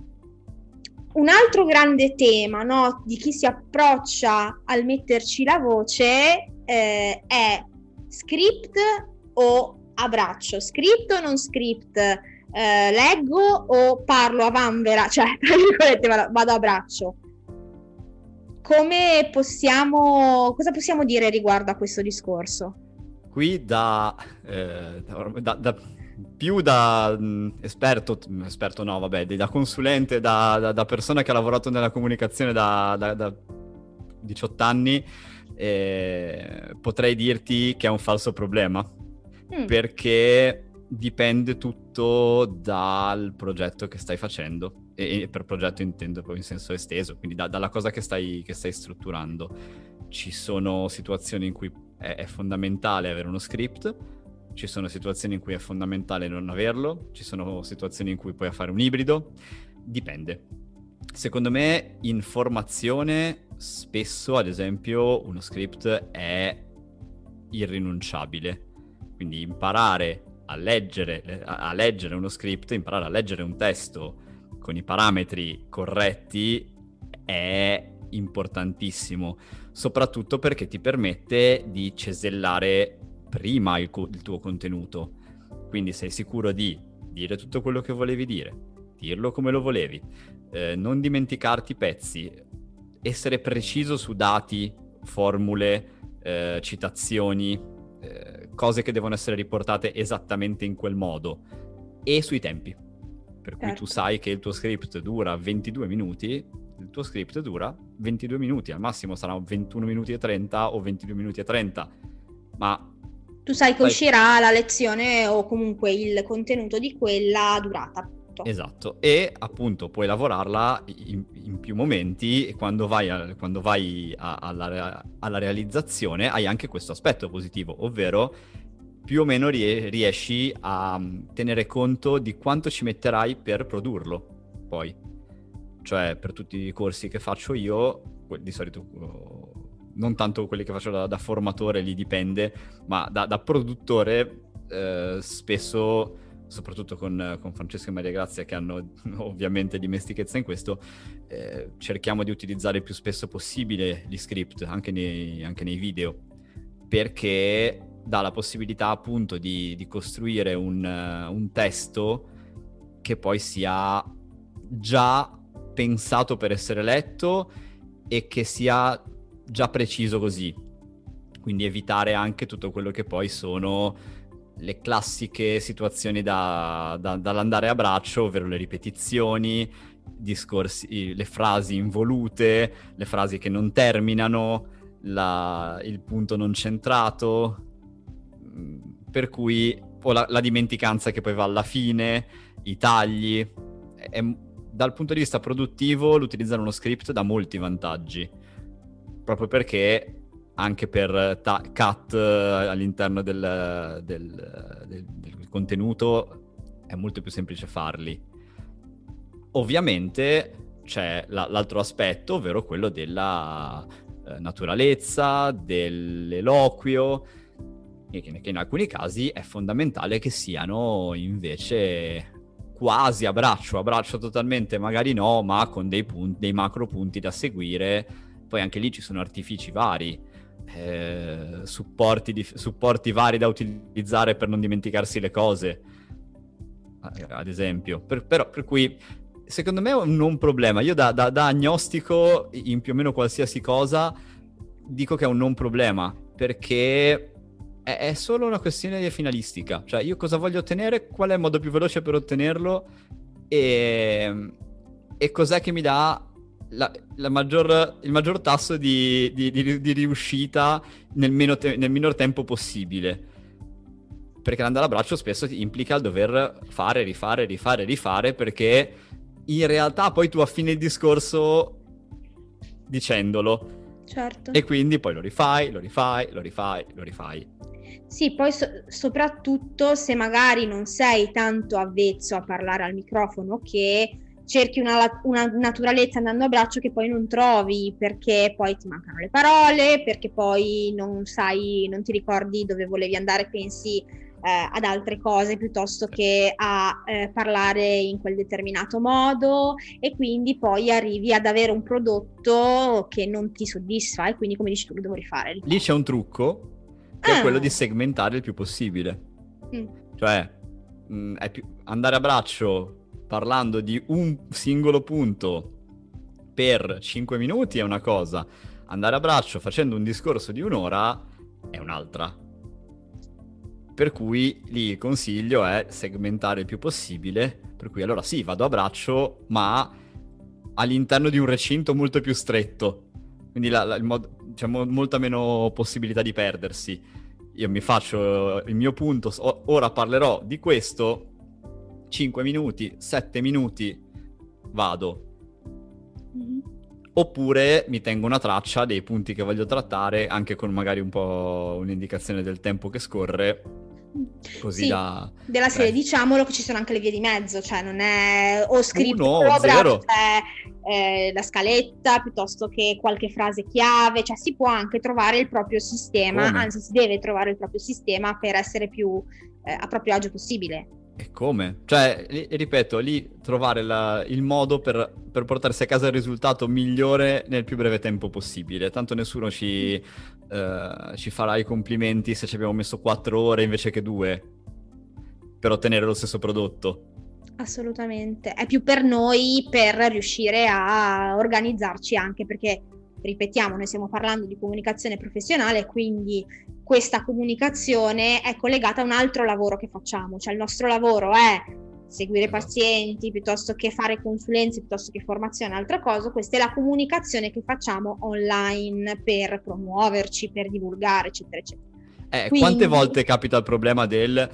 un altro grande tema no, di chi si approccia al metterci la voce eh, è script o abbraccio, script o non script, eh, leggo o parlo a vanvera, cioè, tra virgolette, vado a braccio. Come possiamo, cosa possiamo dire riguardo a questo discorso? Qui da, eh, da, da più da mh, mm, esperto, esperto no, vabbè, da consulente, da, da, persona che ha lavorato nella comunicazione da, da 18 anni, eh, potrei dirti che è un falso problema. Mm. Perché dipende tutto dal progetto che stai facendo. E, e, per progetto intendo poi in senso esteso, quindi da, dalla cosa che stai, che stai, strutturando. Ci sono situazioni in cui è, è fondamentale avere uno script, ci sono situazioni in cui è fondamentale non averlo, ci sono situazioni in cui puoi fare un ibrido, dipende. Secondo me in formazione spesso, ad esempio, uno script è irrinunciabile. Quindi imparare a leggere, a leggere uno script, imparare a leggere un testo con i parametri corretti è importantissimo, soprattutto perché ti permette di cesellare prima il, il tuo contenuto. Quindi sei sicuro di dire tutto quello che volevi dire, dirlo come lo volevi, eh, non dimenticarti pezzi, essere preciso su dati, formule, eh, citazioni, eh, cose che devono essere riportate esattamente in quel modo e sui tempi. Per cui certo. tu sai che il tuo script dura 22 minuti, il tuo script dura 22 minuti, al massimo sarà 21 minuti e 30 o 22 minuti e 30, ma... Tu sai che sai... uscirà la lezione o comunque il contenuto di quella durata Esatto. esatto. E appunto puoi lavorarla in, in più momenti e quando vai, a, quando vai a, alla, alla, realizzazione hai anche questo aspetto positivo, ovvero più o meno rie- riesci a mm, tenere conto di quanto ci metterai per produrlo poi. Cioè per tutti i corsi che faccio io, di solito non tanto quelli che faccio da, da formatore, lì dipende, ma da, da produttore eh, spesso soprattutto con, con, Francesco e Maria Grazia che hanno ovviamente dimestichezza in questo, eh, cerchiamo di utilizzare il più spesso possibile gli script anche nei, anche nei video perché dà la possibilità appunto di, di costruire un, un testo che poi sia già pensato per essere letto e che sia già preciso così. Quindi evitare anche tutto quello che poi sono le classiche situazioni da, da, dall'andare a braccio, ovvero le ripetizioni, discorsi, le frasi involute, le frasi che non terminano, la, il punto non centrato, mm, per cui o la, la, dimenticanza che poi va alla fine, i tagli. È, dal punto di vista produttivo l'utilizzare uno script dà molti vantaggi, proprio perché anche per ta- cut all'interno del, del, del, del contenuto è molto più semplice farli. Ovviamente c'è la, l'altro aspetto, ovvero quello della eh, naturalezza, dell'eloquio, che, che in alcuni casi è fondamentale che siano invece quasi a braccio, a braccio totalmente magari no, ma con dei, punti, dei macro punti da seguire. Poi anche lì ci sono artifici vari, eh, supporti, di, supporti vari da utilizzare per non dimenticarsi le cose, ad esempio. Per, però, per cui secondo me è un non problema. Io da, da, da, agnostico in più o meno qualsiasi cosa dico che è un non problema perché è, è, solo una questione di finalistica. Cioè, io cosa voglio ottenere, qual è il modo più veloce per ottenerlo e, e cos'è che mi dà la, la maggior, il maggior tasso di, di, di, di riuscita nel, te- nel minor tempo possibile perché l'andare a braccio spesso implica il dover fare, rifare, rifare, rifare, perché in realtà poi tu affini il discorso dicendolo. Certo. E quindi poi lo rifai, lo rifai, lo rifai, lo rifai. Sì, poi so- soprattutto se magari non sei tanto avvezzo a parlare al microfono che cerchi una, una, naturalezza andando a braccio che poi non trovi perché poi ti mancano le parole, perché poi non sai, non ti ricordi dove volevi andare, pensi eh, ad altre cose piuttosto che a eh, parlare in quel determinato modo e quindi poi arrivi ad avere un prodotto che non ti soddisfa e quindi come dici tu lo devo rifare. Lì c'è un trucco che ah. è quello di segmentare il più possibile. Mm. Cioè, mh, mm, più... andare a braccio parlando di un singolo punto per 5 minuti è una cosa, andare a braccio facendo un discorso di un'ora è un'altra. Per cui lì il consiglio è segmentare il più possibile, per cui allora sì, vado a braccio, ma all'interno di un recinto molto più stretto, quindi la, la, mod- c'è mo- molta meno possibilità di perdersi. Io mi faccio il mio punto, ora parlerò di questo, 5 minuti, 7 minuti, vado. Mm-hmm. Oppure mi tengo una traccia dei punti che voglio trattare, anche con magari un po' un'indicazione del tempo che scorre, Così sì, da... Della serie, eh. diciamolo che ci sono anche le vie di mezzo, cioè non è o scritto uh, no, c'è eh, la scaletta piuttosto che qualche frase chiave, cioè si può anche trovare il proprio sistema, Come? anzi si deve trovare il proprio sistema per essere più eh, a proprio agio possibile. E come? Cioè, ripeto, lì trovare la, il modo per, per, portarsi a casa il risultato migliore nel più breve tempo possibile. Tanto nessuno ci, eh, ci farà i complimenti se ci abbiamo messo quattro ore invece che due per ottenere lo stesso prodotto. Assolutamente. È più per noi per riuscire a organizzarci anche perché ripetiamo, noi stiamo parlando di comunicazione professionale, quindi questa comunicazione è collegata a un altro lavoro che facciamo, cioè il nostro lavoro è seguire pazienti piuttosto che fare consulenze, piuttosto che formazione, altra cosa, questa è la comunicazione che facciamo online per promuoverci, per divulgare, eccetera, eccetera. Eh, Quindi... Quante volte capita il problema del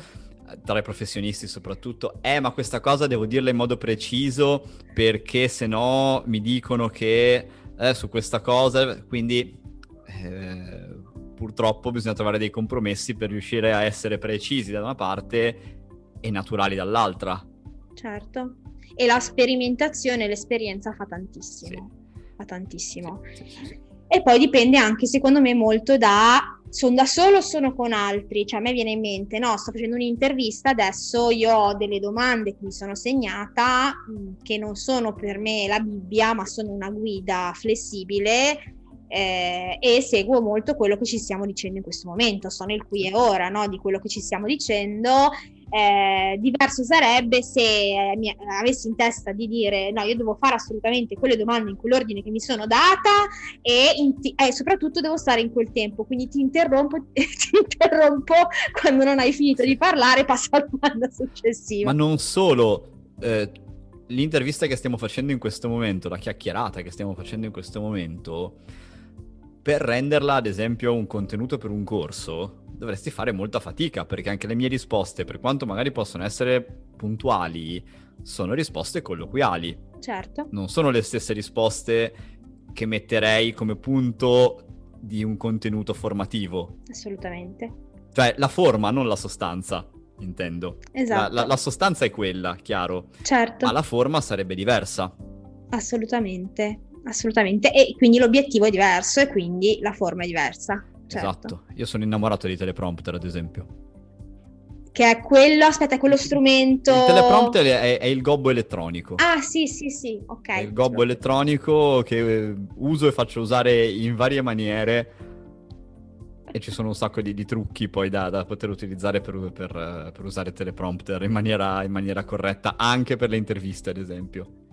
tra i professionisti soprattutto, eh ma questa cosa devo dirla in modo preciso perché se no mi dicono che eh, su questa cosa, quindi eh, purtroppo bisogna trovare dei compromessi per riuscire a essere precisi da una parte e naturali dall'altra. Certo, e la sperimentazione, l'esperienza fa tantissimo, sì. fa tantissimo. Sì, sì, e poi dipende anche, secondo me, molto da sono da solo o sono con altri? Cioè a me viene in mente, no, sto facendo un'intervista, adesso io ho delle domande che mi sono segnata, che non sono per me la Bibbia, ma sono una guida flessibile eh, e seguo molto quello che ci stiamo dicendo in questo momento, sono il qui e ora no, di quello che ci stiamo dicendo. Eh, diverso sarebbe se eh, mi, avessi in testa di dire no, io devo fare assolutamente quelle domande in quell'ordine che mi sono data e, in t- e soprattutto devo stare in quel tempo, quindi ti interrompo, ti interrompo quando non hai finito di parlare, passa alla domanda successiva. Ma non solo, eh, l'intervista che stiamo facendo in questo momento, la chiacchierata che stiamo facendo in questo momento, per renderla ad esempio un contenuto per un corso, dovresti fare molta fatica perché anche le mie risposte, per quanto magari possono essere puntuali, sono risposte colloquiali. Certo. Non sono le stesse risposte che metterei come punto di un contenuto formativo. Assolutamente. Cioè la forma, non la sostanza, intendo. Esatto. La, la, la sostanza è quella, chiaro. Certo. Ma la forma sarebbe diversa. Assolutamente, assolutamente. E quindi l'obiettivo è diverso e quindi la forma è diversa. Certo. Esatto. Io sono innamorato di teleprompter, ad esempio. Che è quello, aspetta, è quello strumento... Il teleprompter è, è il gobbo elettronico. Ah, sì, sì, sì, ok. È il gobbo elettronico che eh, uso e faccio usare in varie maniere e ci sono un sacco di, di trucchi poi da, da, poter utilizzare per, per, per usare teleprompter in maniera, in maniera corretta, anche per le interviste, ad esempio.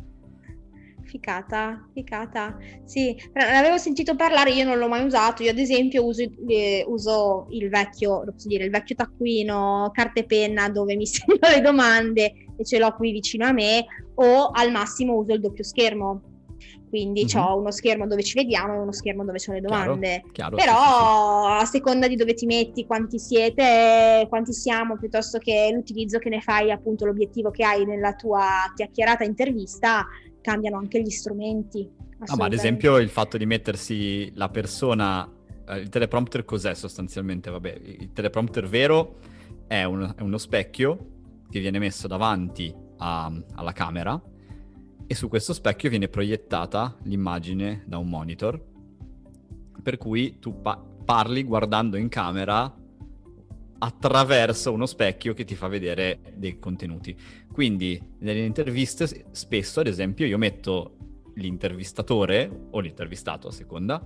Ficata, ficata. Sì, l'avevo sentito parlare, io non l'ho mai usato. Io, ad esempio, uso, eh, uso il vecchio, posso dire, il vecchio taccuino, carta e penna dove mi segno le domande e ce l'ho qui vicino a me, o al massimo uso il doppio schermo. Quindi mm-hmm. ho uno schermo dove ci vediamo e uno schermo dove ho le domande. Chiaro, chiaro, Però sì, sì. a seconda di dove ti metti, quanti siete, quanti siamo, piuttosto che l'utilizzo che ne fai, appunto l'obiettivo che hai nella tua chiacchierata intervista, cambiano anche gli strumenti. Ah, ma ad esempio il fatto di mettersi la persona, eh, il teleprompter cos'è sostanzialmente? Vabbè, il teleprompter vero è, un, è uno specchio che viene messo davanti a, alla camera e su questo specchio viene proiettata l'immagine da un monitor, per cui tu pa- parli guardando in camera attraverso uno specchio che ti fa vedere dei contenuti. Quindi nelle interviste spesso, ad esempio, io metto l'intervistatore o l'intervistato a seconda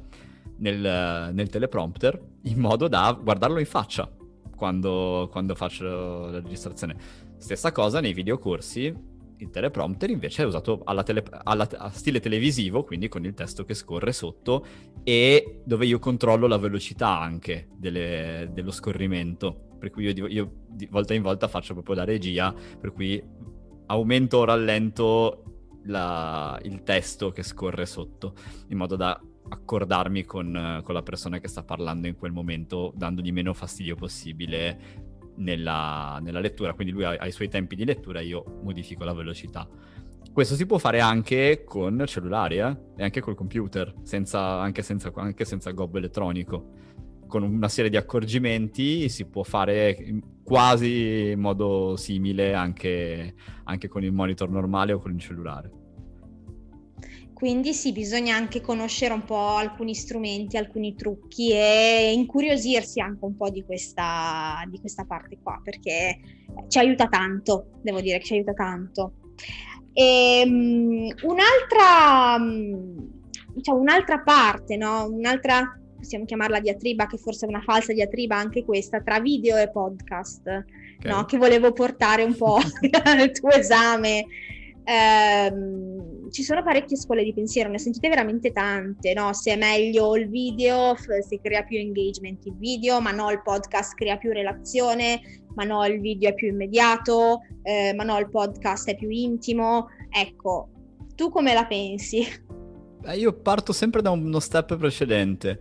nel, nel teleprompter in modo da guardarlo in faccia quando, quando faccio la registrazione. Stessa cosa nei videocorsi, il teleprompter invece è usato alla tele, alla, a stile televisivo, quindi con il testo che scorre sotto e dove io controllo la velocità anche delle, dello scorrimento. Per cui io, io, di volta in volta faccio proprio la regia, per cui aumento o rallento la, il testo che scorre sotto, in modo da accordarmi con, con la persona che sta parlando in quel momento, dandogli meno fastidio possibile nella, nella lettura, quindi lui ha, ha, i suoi tempi di lettura, io modifico la velocità. Questo si può fare anche con cellulari eh? e anche col computer, senza, anche, senza, anche senza gobbo elettronico. Con una serie di accorgimenti si può fare quasi in modo simile anche, anche con il monitor normale o con il cellulare. Quindi sì, bisogna anche conoscere un po' alcuni strumenti, alcuni trucchi e incuriosirsi anche un po' di questa, di questa parte qua, perché ci aiuta tanto, devo dire che ci aiuta tanto. E, um, un'altra, diciamo, un'altra parte, no? un'altra, possiamo chiamarla diatriba, che forse è una falsa diatriba anche questa, tra video e podcast, okay. no? che volevo portare un po' al tuo esame. Um, ci sono parecchie scuole di pensiero, ne sentite veramente tante, no? Se è meglio il video, se crea più engagement il video, ma no, il podcast crea più relazione, ma no, il video è più immediato, eh, ma no, il podcast è più intimo. Ecco, tu come la pensi? Eh, io parto sempre da uno step precedente,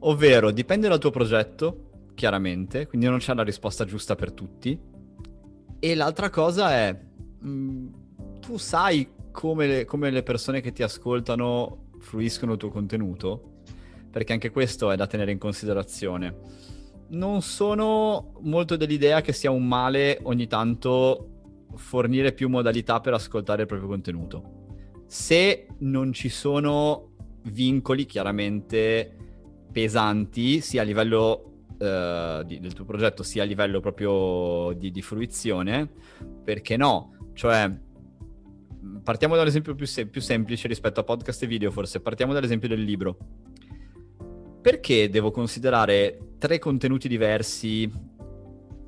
ovvero dipende dal tuo progetto, chiaramente, quindi non c'è la risposta giusta per tutti. E l'altra cosa è, mh, mm, tu sai come le, come le persone che ti ascoltano fruiscono il tuo contenuto, perché anche questo è da tenere in considerazione. Non sono molto dell'idea che sia un male ogni tanto fornire più modalità per ascoltare il proprio contenuto. Se non ci sono vincoli chiaramente pesanti, sia a livello uh, di, del tuo progetto, sia a livello proprio di, di fruizione, perché no? Cioè, partiamo dall'esempio più, se- più semplice rispetto a podcast e video, forse. Partiamo dall'esempio del libro. Perché devo considerare tre contenuti diversi,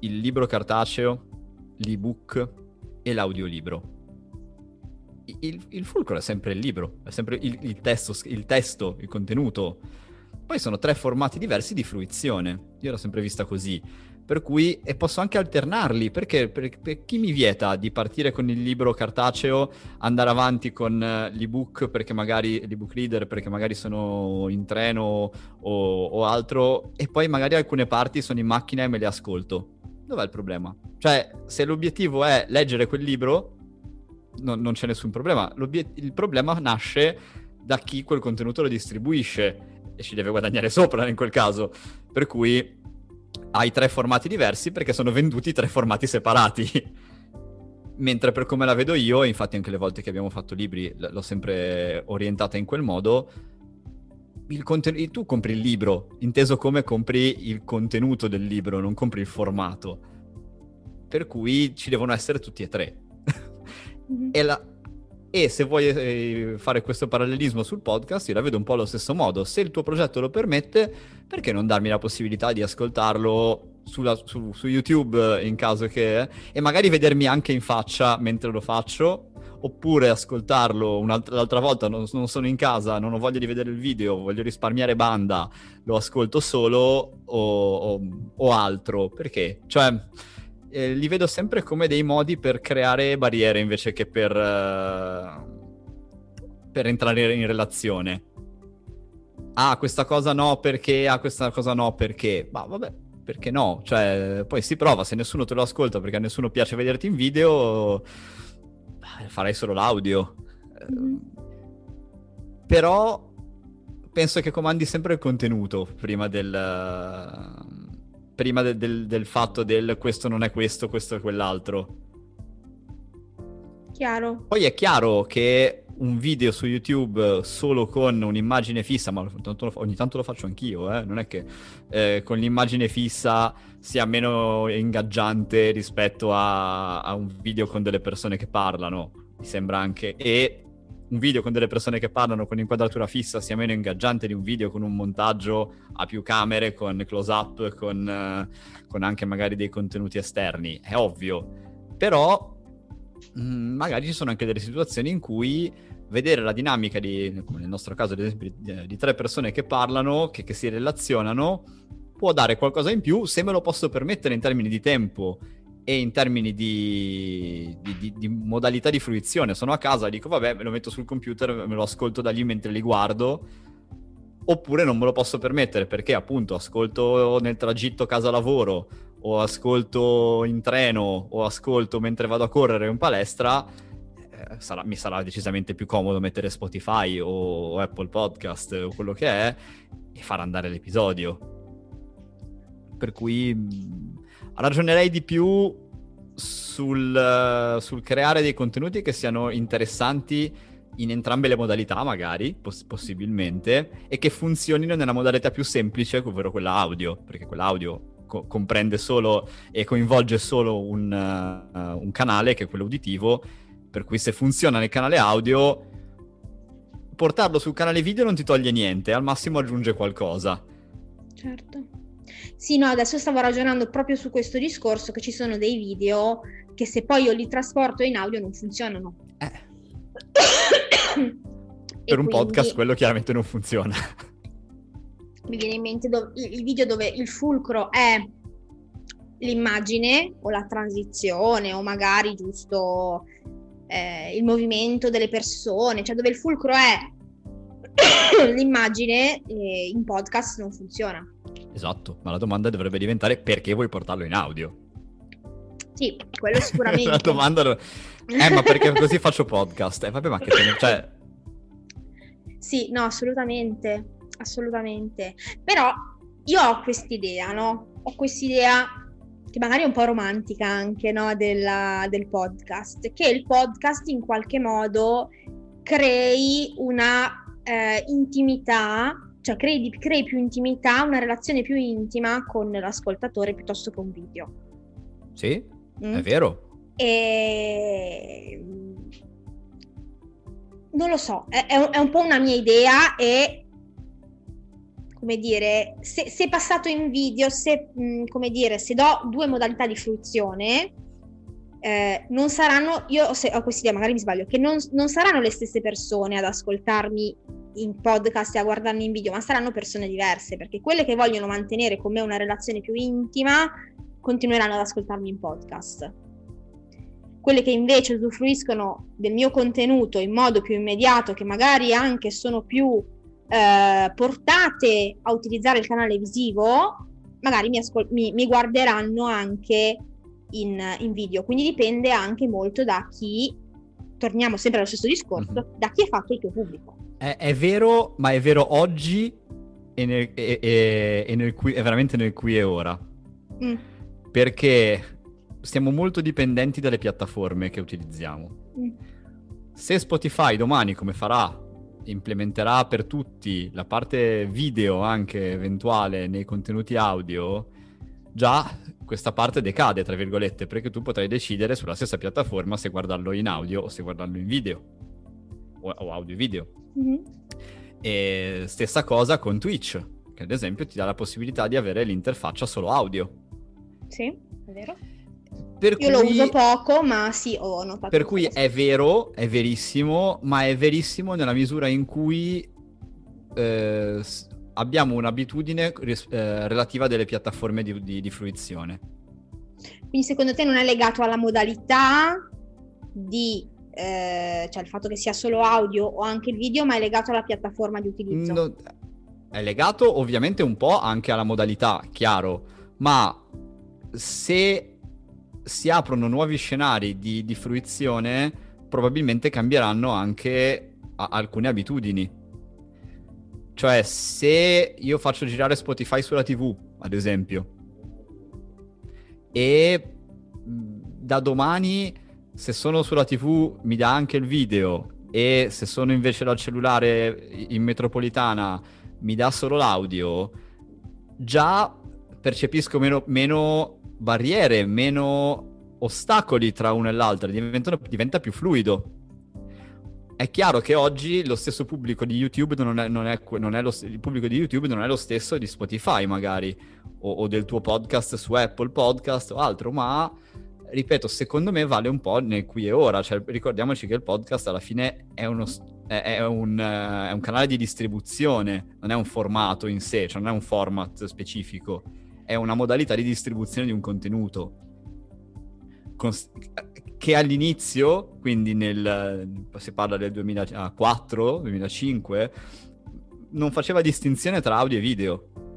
il libro cartaceo, l'ebook e l'audiolibro? Il, il fulcro è sempre il libro, è sempre il, il, testo, il testo, il contenuto. Poi sono tre formati diversi di fruizione. Io l'ho sempre vista così Per cui, e posso anche alternarli, perché per, per, chi mi vieta di partire con il libro cartaceo, andare avanti con eh, l'ebook, perché magari l'ebook reader, perché magari sono in treno o, o altro, e poi magari alcune parti sono in macchina e me le ascolto. Dov'è il problema? Cioè, se l'obiettivo è leggere quel libro, non, non c'è nessun problema. il problema nasce da chi quel contenuto lo distribuisce e ci deve guadagnare sopra in quel caso. Per cui hai tre formati diversi perché sono venduti tre formati separati. Mentre per come la vedo io, infatti anche le volte che abbiamo fatto libri l'ho sempre orientata in quel modo, il conten- tu compri il libro, inteso come compri il contenuto del libro, non compri il formato. Per cui ci devono essere tutti e tre. mm-hmm. e, la, e se vuoi eh, fare questo parallelismo sul podcast, io la vedo un po' allo stesso modo. Se il tuo progetto lo permette, perché non darmi la possibilità di ascoltarlo sulla, su, su, YouTube in caso che... e magari vedermi anche in faccia mentre lo faccio, oppure ascoltarlo un'altra l'altra volta, non, non, sono in casa, non ho voglia di vedere il video, voglio risparmiare banda, lo ascolto solo o, o, o altro. Perché? Cioè eh, li vedo sempre come dei modi per creare barriere invece che per, uh, per entrare in relazione. Ah, questa cosa no perché, ah, questa cosa no perché. Ma vabbè, perché no? Cioè, poi si prova, se nessuno te lo ascolta perché a nessuno piace vederti in video, farai solo l'audio. Mm-hmm. Però penso che comandi sempre il contenuto prima del prima de- del, del fatto del questo non è questo, questo è quell'altro. Chiaro. Poi è chiaro che un video su YouTube solo con un'immagine fissa, ma ogni tanto lo faccio anch'io, eh? non è che eh, con l'immagine fissa sia meno ingaggiante rispetto a, a, un video con delle persone che parlano, mi sembra anche. E un video con delle persone che parlano con inquadratura fissa sia meno ingaggiante di un video con un montaggio a più camere, con close up, con, uh, con anche magari dei contenuti esterni, è ovvio. Però mh, mm, magari ci sono anche delle situazioni in cui vedere la dinamica di, come nel nostro caso ad esempio, di, di tre persone che parlano, che, che si relazionano, può dare qualcosa in più se me lo posso permettere in termini di tempo e in termini di, di, di, di, modalità di fruizione. Sono a casa dico vabbè me lo metto sul computer, me lo ascolto da lì mentre li guardo, oppure non me lo posso permettere perché appunto ascolto nel tragitto casa-lavoro o ascolto in treno o ascolto mentre vado a correre in palestra. Eh, sarà, mi sarà decisamente più comodo mettere Spotify o, o Apple Podcast o quello che è e far andare l'episodio. Per cui ragionerei di più sul, sul, creare dei contenuti che siano interessanti in entrambe le modalità, magari, poss- possibilmente, e che funzionino nella modalità più semplice, ovvero quella audio, perché quella audio co- comprende solo e coinvolge solo un, uh, un canale, che è quello uditivo, per cui se funziona nel canale audio, portarlo sul canale video non ti toglie niente, al massimo aggiunge qualcosa. Certo. Sì, no, adesso stavo ragionando proprio su questo discorso che ci sono dei video che se poi io li trasporto in audio non funzionano. Eh. per un quindi... podcast quello chiaramente non funziona. Mi viene in mente do- il video dove il fulcro è l'immagine o la transizione o magari giusto eh, il movimento delle persone, cioè dove il fulcro è l'immagine eh, in podcast non funziona. Esatto, ma la domanda dovrebbe diventare perché vuoi portarlo in audio? Sì, quello sicuramente. la domanda... Eh, ma perché così faccio podcast? Eh, vabbè, ma che. Cioè... Sì, no, assolutamente, assolutamente. Però io ho quest'idea, no? Ho quest'idea che magari è un po' romantica anche, no? Della, del podcast, che il podcast in qualche modo crei una eh, intimità cioè crei, crei più intimità, una relazione più intima con l'ascoltatore piuttosto che un video. Sì, mm? è vero. E... Non lo so, è, è, un po' una mia idea e come dire, se, se passato in video, se, mm, come dire, se do due modalità di fruizione, eh, non saranno, io ho, ho questa idea, magari mi sbaglio, che non, non, saranno le stesse persone ad ascoltarmi in podcast e a guardarmi in video, ma saranno persone diverse, perché quelle che vogliono mantenere con me una relazione più intima continueranno ad ascoltarmi in podcast. Quelle che invece usufruiscono del mio contenuto in modo più immediato, che magari anche sono più eh, portate a utilizzare il canale visivo, magari mi, ascol- mi, mi guarderanno anche in, in, video. Quindi dipende anche molto da chi, torniamo sempre allo stesso discorso, mm-hmm. da chi è fatto il tuo pubblico. È, è vero, ma è vero oggi e, nel, e, e, e nel qui, è veramente nel qui e ora. Mm. Perché stiamo molto dipendenti dalle piattaforme che utilizziamo. Mm. Se Spotify domani, come farà, implementerà per tutti la parte video anche eventuale nei contenuti audio, già questa parte decade, tra virgolette, perché tu potrai decidere sulla stessa piattaforma se guardarlo in audio o se guardarlo in video, o, o audio video. Mm-hmm. E stessa cosa con Twitch, che ad esempio ti dà la possibilità di avere l'interfaccia solo audio. Sì, è vero. Per Io cui, lo uso poco, ma sì, ho notato. Per cui è vero, è verissimo, ma è verissimo nella misura in cui eh, abbiamo un'abitudine eh, relativa delle piattaforme di, di, di fruizione. Quindi secondo te non è legato alla modalità di eh, cioè il fatto che sia solo audio o anche il video, ma è legato alla piattaforma di utilizzo? No, è legato ovviamente un po' anche alla modalità, chiaro, ma se si aprono nuovi scenari di, di fruizione, probabilmente cambieranno anche a- alcune abitudini. Cioè, se io faccio girare Spotify sulla TV, ad esempio, e da domani, se sono sulla TV, mi dà anche il video, e se sono invece dal cellulare in metropolitana, mi dà solo l'audio, già percepisco meno, meno barriere, meno ostacoli tra una e l'altra, diventa più fluido. È chiaro che oggi lo stesso pubblico di YouTube non è, non è, non è lo, il pubblico di YouTube non è lo stesso di Spotify magari, o, o del tuo podcast su Apple Podcast o altro, ma ripeto, secondo me vale un po' nel qui e ora. Cioè, ricordiamoci che il podcast alla fine è, uno, è, un, è, un, canale di distribuzione, non è un formato in sé, cioè non è un format specifico è una modalità di distribuzione di un contenuto Cons- che all'inizio, quindi nel, si parla del 2004, 2005, non faceva distinzione tra audio e video.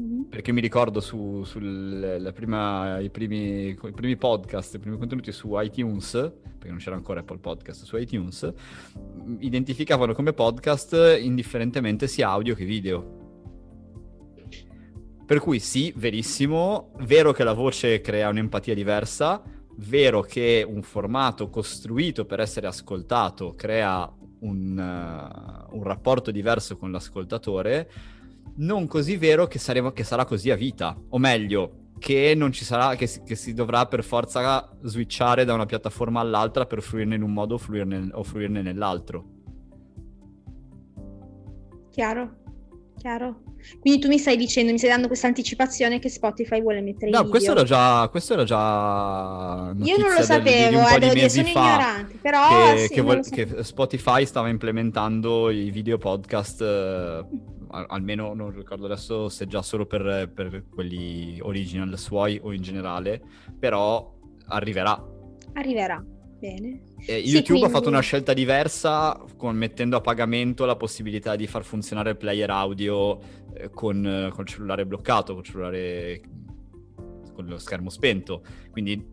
Mm-hmm. Perché mi ricordo su, sul, prima, i, primi, i, primi, podcast, i primi contenuti su iTunes, perché non c'era ancora Apple Podcast, su iTunes, identificavano come podcast indifferentemente sia audio che video. Per cui sì, verissimo, vero che la voce crea un'empatia diversa, vero che un formato costruito per essere ascoltato crea un, uh, un rapporto diverso con l'ascoltatore, non così vero che, saremo, che, sarà così a vita, o meglio, che non ci sarà, che si, che si, dovrà per forza switchare da una piattaforma all'altra per fruirne in un modo o fruirne, o fruirne nell'altro. Chiaro, chiaro. Quindi tu mi stai dicendo, mi stai dando questa anticipazione che Spotify vuole mettere no, in No, questo era già, questo era già Io non lo sapevo, eh, devo dire, sono ignorante, però che, sì, che, vo- che, Spotify stava implementando i video podcast, eh, almeno non ricordo adesso se già solo per, per quelli original suoi o in generale, però arriverà. Arriverà. Bene. Eh, YouTube sì, quindi... ha fatto una scelta diversa con, mettendo a pagamento la possibilità di far funzionare il player audio eh, con, eh, il cellulare bloccato, con il cellulare con lo schermo spento. Quindi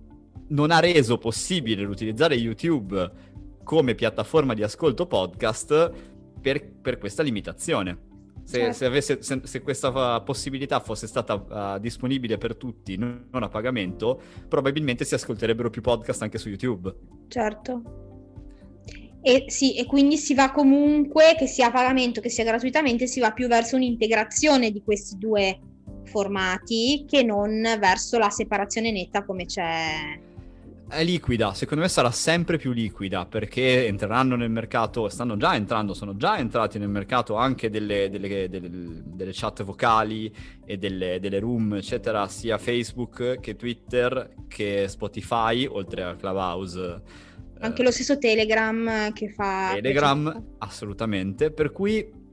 non ha reso possibile l'utilizzare YouTube come piattaforma di ascolto podcast per, per questa limitazione. Se, certo. se, avesse, se, se, questa possibilità fosse stata uh, disponibile per tutti, non a pagamento, probabilmente si ascolterebbero più podcast anche su YouTube. Certo. E sì, e quindi si va comunque, che sia a pagamento, che sia gratuitamente, si va più verso un'integrazione di questi due formati che non verso la separazione netta come c'è è liquida, secondo me sarà sempre più liquida perché entreranno nel mercato, stanno già entrando, sono già entrati nel mercato anche delle, delle, delle, delle chat vocali e delle, delle, room, eccetera, sia Facebook che Twitter che Spotify, oltre a Clubhouse. Anche eh, lo stesso Telegram che fa... Telegram, assolutamente, per cui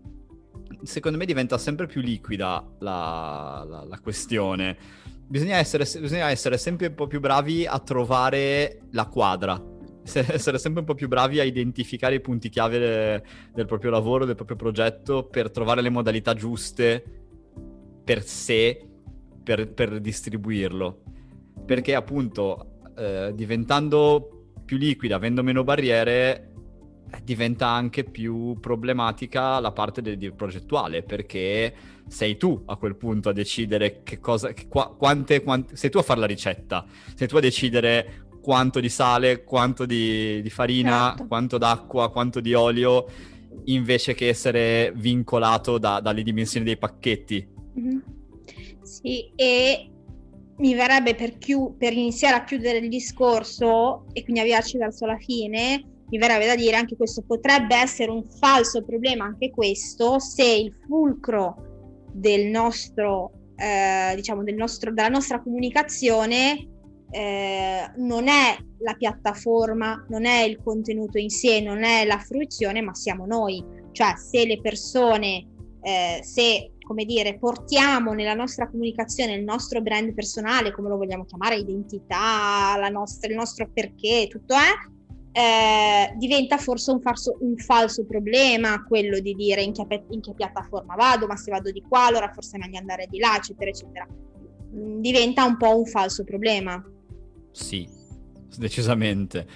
secondo me diventa sempre più liquida la, la, la questione. Bisogna essere, bisogna essere sempre un po' più bravi a trovare la quadra essere sempre un po' più bravi a identificare i punti chiave de, del proprio lavoro, del proprio progetto, per trovare le modalità giuste per sé, per, per distribuirlo. Perché appunto eh, diventando più liquida, avendo meno barriere, diventa anche più problematica la parte del, del progettuale, perché sei tu a quel punto a decidere che cosa, che, qua, quante, quante, sei tu a fare la ricetta, sei tu a decidere quanto di sale, quanto di, di farina, certo. quanto d'acqua, quanto di olio, invece che essere vincolato da, dalle dimensioni dei pacchetti. Mm-hmm. Sì, e mi verrebbe per, chiu- per iniziare a chiudere il discorso e quindi avviarci verso la fine, mi verrebbe da dire anche questo potrebbe essere un falso problema, anche questo, se il fulcro del nostro, eh, diciamo, del nostro, della nostra comunicazione eh, non è la piattaforma, non è il contenuto in sé, non è la fruizione, ma siamo noi. Cioè, se le persone, eh, se come dire, portiamo nella nostra comunicazione il nostro brand personale, come lo vogliamo chiamare, identità, nostra, il nostro perché, tutto è, eh, diventa forse un, falso, un, falso, problema quello di dire in che, in che, piattaforma vado, ma se vado di qua allora forse è meglio andare di là, eccetera, eccetera. Mm, diventa un po' un falso problema. Sì, decisamente.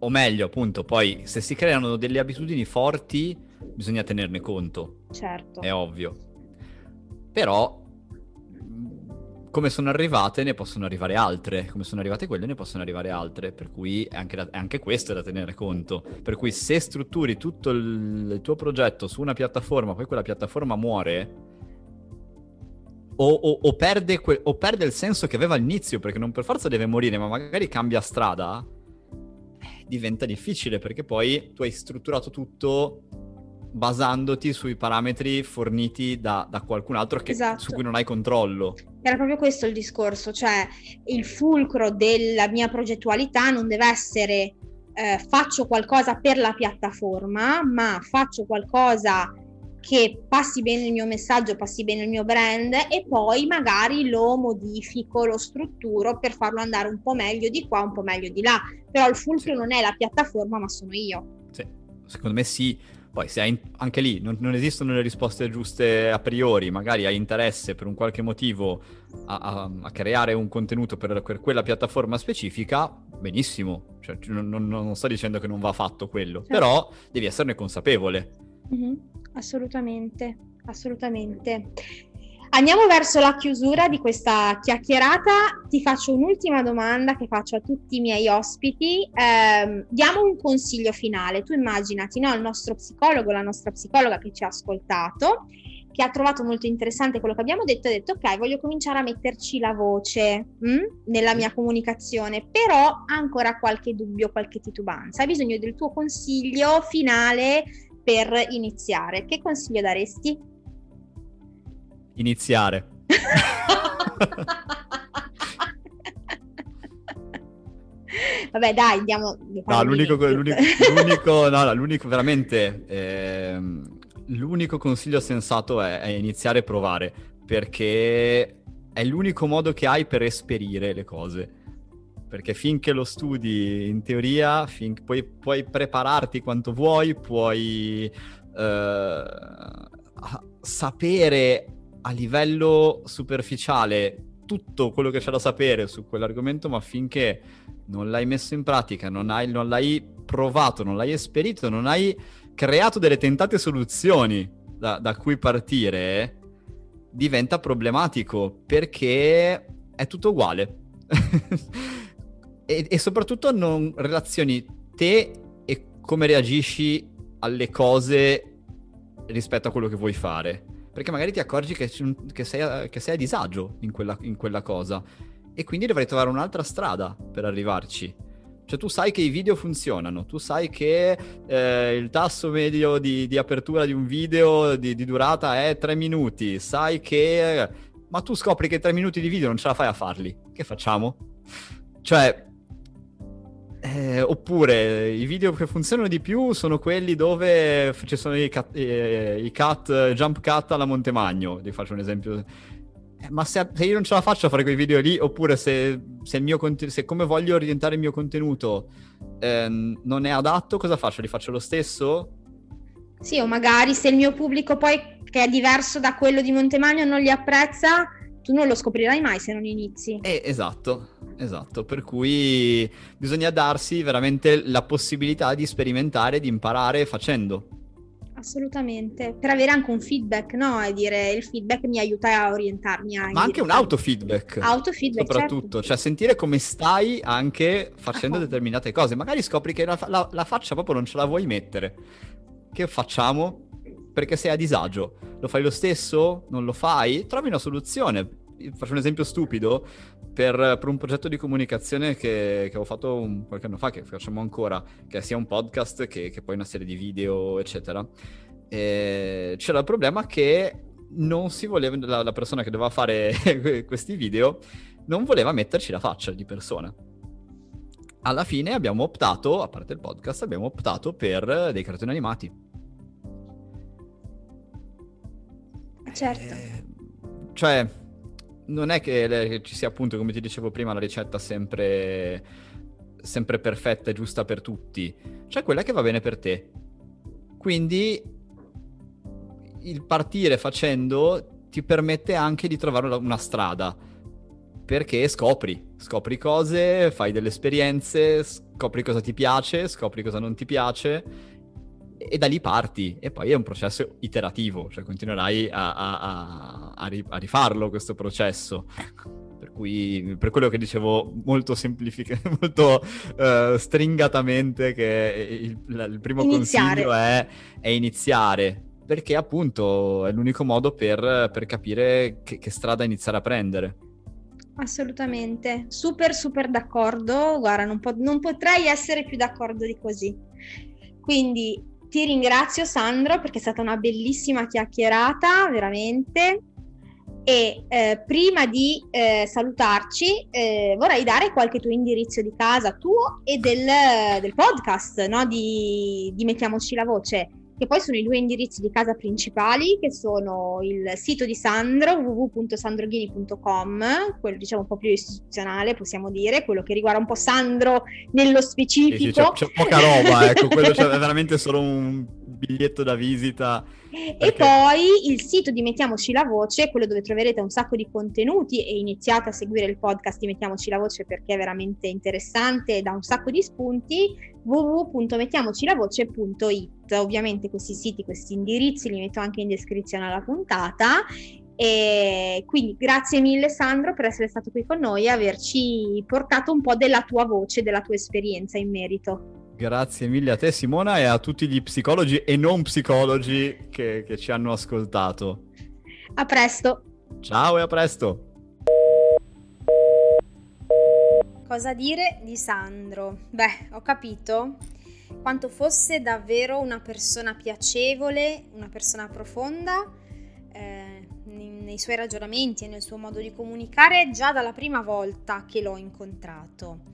O meglio, appunto, poi se si creano delle abitudini forti, bisogna tenerne conto. Certo. È ovvio. Però, come sono arrivate, ne possono arrivare altre. Come sono arrivate quelle, ne possono arrivare altre. Per cui anche, da, anche questo è da tenere conto. Per cui se strutturi tutto il, il tuo progetto su una piattaforma, poi quella piattaforma muore, o, o, o, perde que- o, perde il senso che aveva all'inizio, perché non per forza deve morire, ma magari cambia strada, eh, diventa difficile perché poi tu hai strutturato tutto basandoti sui parametri forniti da, da qualcun altro che, esatto. su cui non hai controllo. Era proprio questo il discorso, cioè il fulcro della mia progettualità non deve essere eh, faccio qualcosa per la piattaforma, ma faccio qualcosa che passi bene il mio messaggio, passi bene il mio brand e poi magari lo modifico, lo strutturo per farlo andare un po' meglio di qua, un po' meglio di là. Però il fulcro non è la piattaforma, ma sono io. Sì, secondo me sì. Poi se hai, anche lì non, non, esistono le risposte giuste a priori, magari hai interesse per un qualche motivo a, a, a creare un contenuto per, per, quella piattaforma specifica, benissimo. Cioè, non, non, non, sto dicendo che non va fatto quello, certo. però devi esserne consapevole. Mm-hmm. Assolutamente, assolutamente. Andiamo verso la chiusura di questa chiacchierata. Ti faccio un'ultima domanda che faccio a tutti i miei ospiti. Eh, diamo un consiglio finale. Tu immaginati no, il nostro psicologo, la nostra psicologa che ci ha ascoltato, che ha trovato molto interessante quello che abbiamo detto, ha detto ok, voglio cominciare a metterci la voce mh, hm, nella mia comunicazione, però ha ancora qualche dubbio, qualche titubanza. Hai bisogno del tuo consiglio finale per iniziare, che consiglio daresti? Iniziare. Vabbè, dai, andiamo. No, l'unico, l'unico, l'unico, no, l'unico veramente. Ehm, l'unico consiglio sensato è, è iniziare a provare perché è l'unico modo che hai per esperire le cose perché finché lo studi in teoria, fin- puoi, puoi, prepararti quanto vuoi, puoi eh, sapere a livello superficiale tutto quello che c'è da sapere su quell'argomento, ma finché non l'hai messo in pratica, non, hai, non l'hai provato, non l'hai esperito, non hai creato delle tentate soluzioni da, da cui partire, diventa problematico perché è tutto uguale. e, e soprattutto non relazioni te e come reagisci alle cose rispetto a quello che vuoi fare. Perché magari ti accorgi che, che, sei, che sei, a disagio in quella, in quella, cosa. E quindi dovrai trovare un'altra strada per arrivarci. Cioè tu sai che i video funzionano, tu sai che eh, il tasso medio di, di, apertura di un video di, di durata è 3 minuti, sai che... Ma tu scopri che 3 minuti di video non ce la fai a farli. Che facciamo? Cioè, Eh, oppure i video che funzionano di più sono quelli dove ci sono i cut, eh, i cut jump cut alla Montemagno, vi faccio un esempio. Eh, ma se, se, io non ce la faccio a fare quei video lì, oppure se, se, conten- se come voglio orientare il mio contenuto ehm, non è adatto, cosa faccio? Li faccio lo stesso? Sì, o magari se il mio pubblico poi, che è diverso da quello di Montemagno, non li apprezza, tu non lo scoprirai mai se non inizi. Eh, esatto, esatto, per cui bisogna darsi veramente la possibilità di sperimentare, di imparare facendo. Assolutamente, per avere anche un feedback, no? E dire il feedback mi aiuta a orientarmi anche. Ma anche un autofeedback. Autofeedback, soprattutto, certo. cioè sentire come stai anche facendo determinate cose. Magari scopri che la, la, la faccia proprio non ce la vuoi mettere. Che facciamo? Perché sei a disagio. Lo fai lo stesso? Non lo fai? Trovi una soluzione. Faccio un esempio stupido. Per, per un progetto di comunicazione che, che ho fatto un, qualche anno fa, che facciamo ancora, che sia un podcast che, che poi una serie di video, eccetera. E c'era il problema che non si voleva, la, la persona che doveva fare questi video non voleva metterci la faccia di persona alla fine abbiamo optato, a parte il podcast, abbiamo optato per dei cartoni animati. Certo. Eh, cioè, non è che le, ci sia appunto, come ti dicevo prima, la ricetta sempre, sempre perfetta e giusta per tutti. C'è quella che va bene per te. Quindi il partire facendo ti permette anche di trovare una strada. Perché scopri, scopri cose, fai delle esperienze, scopri cosa ti piace, scopri cosa non ti piace e da lì parti e poi è un processo iterativo, cioè continuerai a, a, a, a rifarlo questo processo. Per cui, per quello che dicevo molto semplificato, molto uh, stringatamente, che il, il primo iniziare. consiglio è, è, iniziare, perché appunto è l'unico modo per, per capire che, che strada iniziare a prendere. Assolutamente, super super d'accordo, guarda, non, po- non potrei essere più d'accordo di così. Quindi ti ringrazio Sandro perché è stata una bellissima chiacchierata, veramente. E eh, prima di eh, salutarci eh, vorrei dare qualche tuo indirizzo di casa tuo e del, del podcast no? di, di Mettiamoci la voce che poi sono i due indirizzi di casa principali, che sono il sito di Sandro, www.sandroghini.com, quello diciamo un po' più istituzionale, possiamo dire, quello che riguarda un po' Sandro nello specifico. Sì, sì, c'è, c'è, poca roba, ecco, quello è veramente solo un biglietto da visita. Perché... E poi il sito di Mettiamoci la Voce, quello dove troverete un sacco di contenuti e iniziate a seguire il podcast di Mettiamoci la Voce perché è veramente interessante e dà un sacco di spunti, www.mettiamocilavoce.it. Ovviamente questi siti, questi indirizzi li metto anche in descrizione alla puntata e quindi grazie mille Sandro per essere stato qui con noi e averci portato un po' della tua voce, della tua esperienza in merito. Grazie mille a te Simona e a tutti gli psicologi e non psicologi che, che ci hanno ascoltato. A presto. Ciao e a presto. Cosa dire di Sandro? Beh, ho capito quanto fosse davvero una persona piacevole, una persona profonda eh, nei suoi ragionamenti e nel suo modo di comunicare già dalla prima volta che l'ho incontrato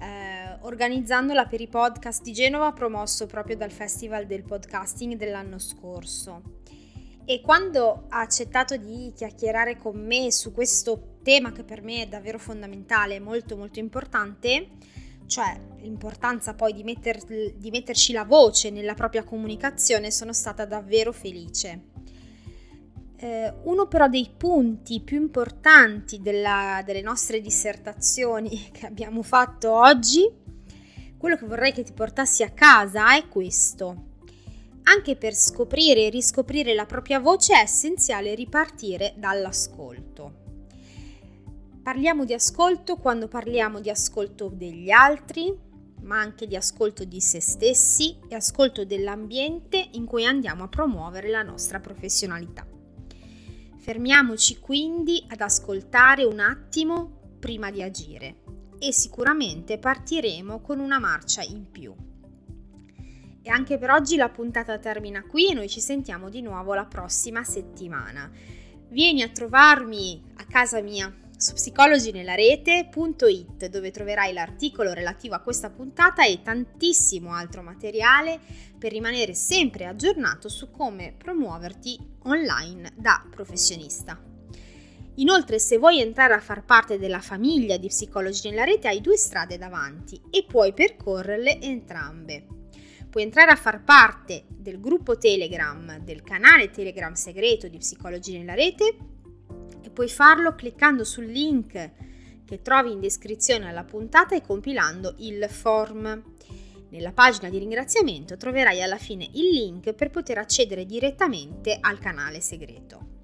eh, organizzandola per i podcast di Genova promosso proprio dal Festival del Podcasting dell'anno scorso. E quando ha accettato di chiacchierare con me su questo tema che per me è davvero fondamentale, molto molto importante, cioè l'importanza poi di, metter, di metterci la voce nella propria comunicazione, sono stata davvero felice. Eh, uno però dei punti più importanti della, delle nostre dissertazioni che abbiamo fatto oggi, quello che vorrei che ti portassi a casa è questo. Anche per scoprire e riscoprire la propria voce è essenziale ripartire dall'ascolto. Parliamo di ascolto quando parliamo di ascolto degli altri, ma anche di ascolto di se stessi e ascolto dell'ambiente in cui andiamo a promuovere la nostra professionalità. Fermiamoci quindi ad ascoltare un attimo prima di agire e sicuramente partiremo con una marcia in più. E anche per oggi la puntata termina qui e noi ci sentiamo di nuovo la prossima settimana. Vieni a trovarmi a casa mia su psicologinelarete.it dove troverai l'articolo relativo a questa puntata e tantissimo altro materiale per rimanere sempre aggiornato su come promuoverti online da professionista. Inoltre, se vuoi entrare a far parte della famiglia di Psicologi nella rete, hai due strade davanti e puoi percorrerle entrambe. Puoi entrare a far parte del gruppo Telegram, del canale Telegram segreto di Psicologi nella rete puoi farlo cliccando sul link che trovi in descrizione alla puntata e compilando il form. Nella pagina di ringraziamento troverai alla fine il link per poter accedere direttamente al canale segreto.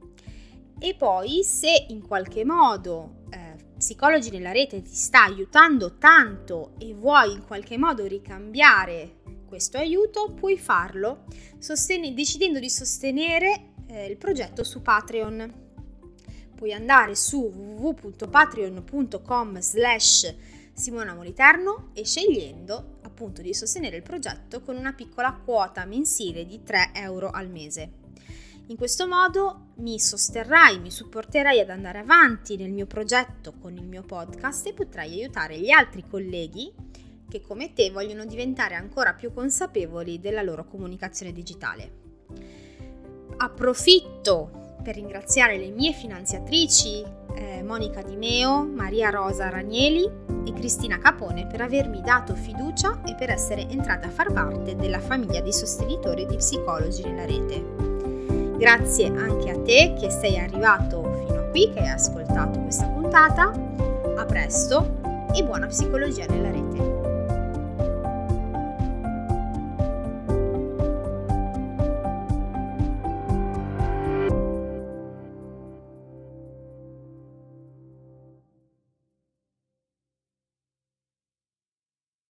E poi se in qualche modo eh, Psicologi nella rete ti sta aiutando tanto e vuoi in qualche modo ricambiare questo aiuto, puoi farlo sosten- decidendo di sostenere eh, il progetto su Patreon. Puoi andare su www.patreon.com slash Simona Moliterno e scegliendo appunto di sostenere il progetto con una piccola quota mensile di 3 euro al mese. In questo modo mi sosterrai, mi supporterai ad andare avanti nel mio progetto con il mio podcast e potrai aiutare gli altri colleghi che come te vogliono diventare ancora più consapevoli della loro comunicazione digitale. Approfitto per ringraziare le mie finanziatrici eh, Monica Di Meo, Maria Rosa Ranieli e Cristina Capone per avermi dato fiducia e per essere entrata a far parte della famiglia di sostenitori di psicologi nella rete. Grazie anche a te che sei arrivato fino a qui, che hai ascoltato questa puntata. A presto e buona psicologia nella rete.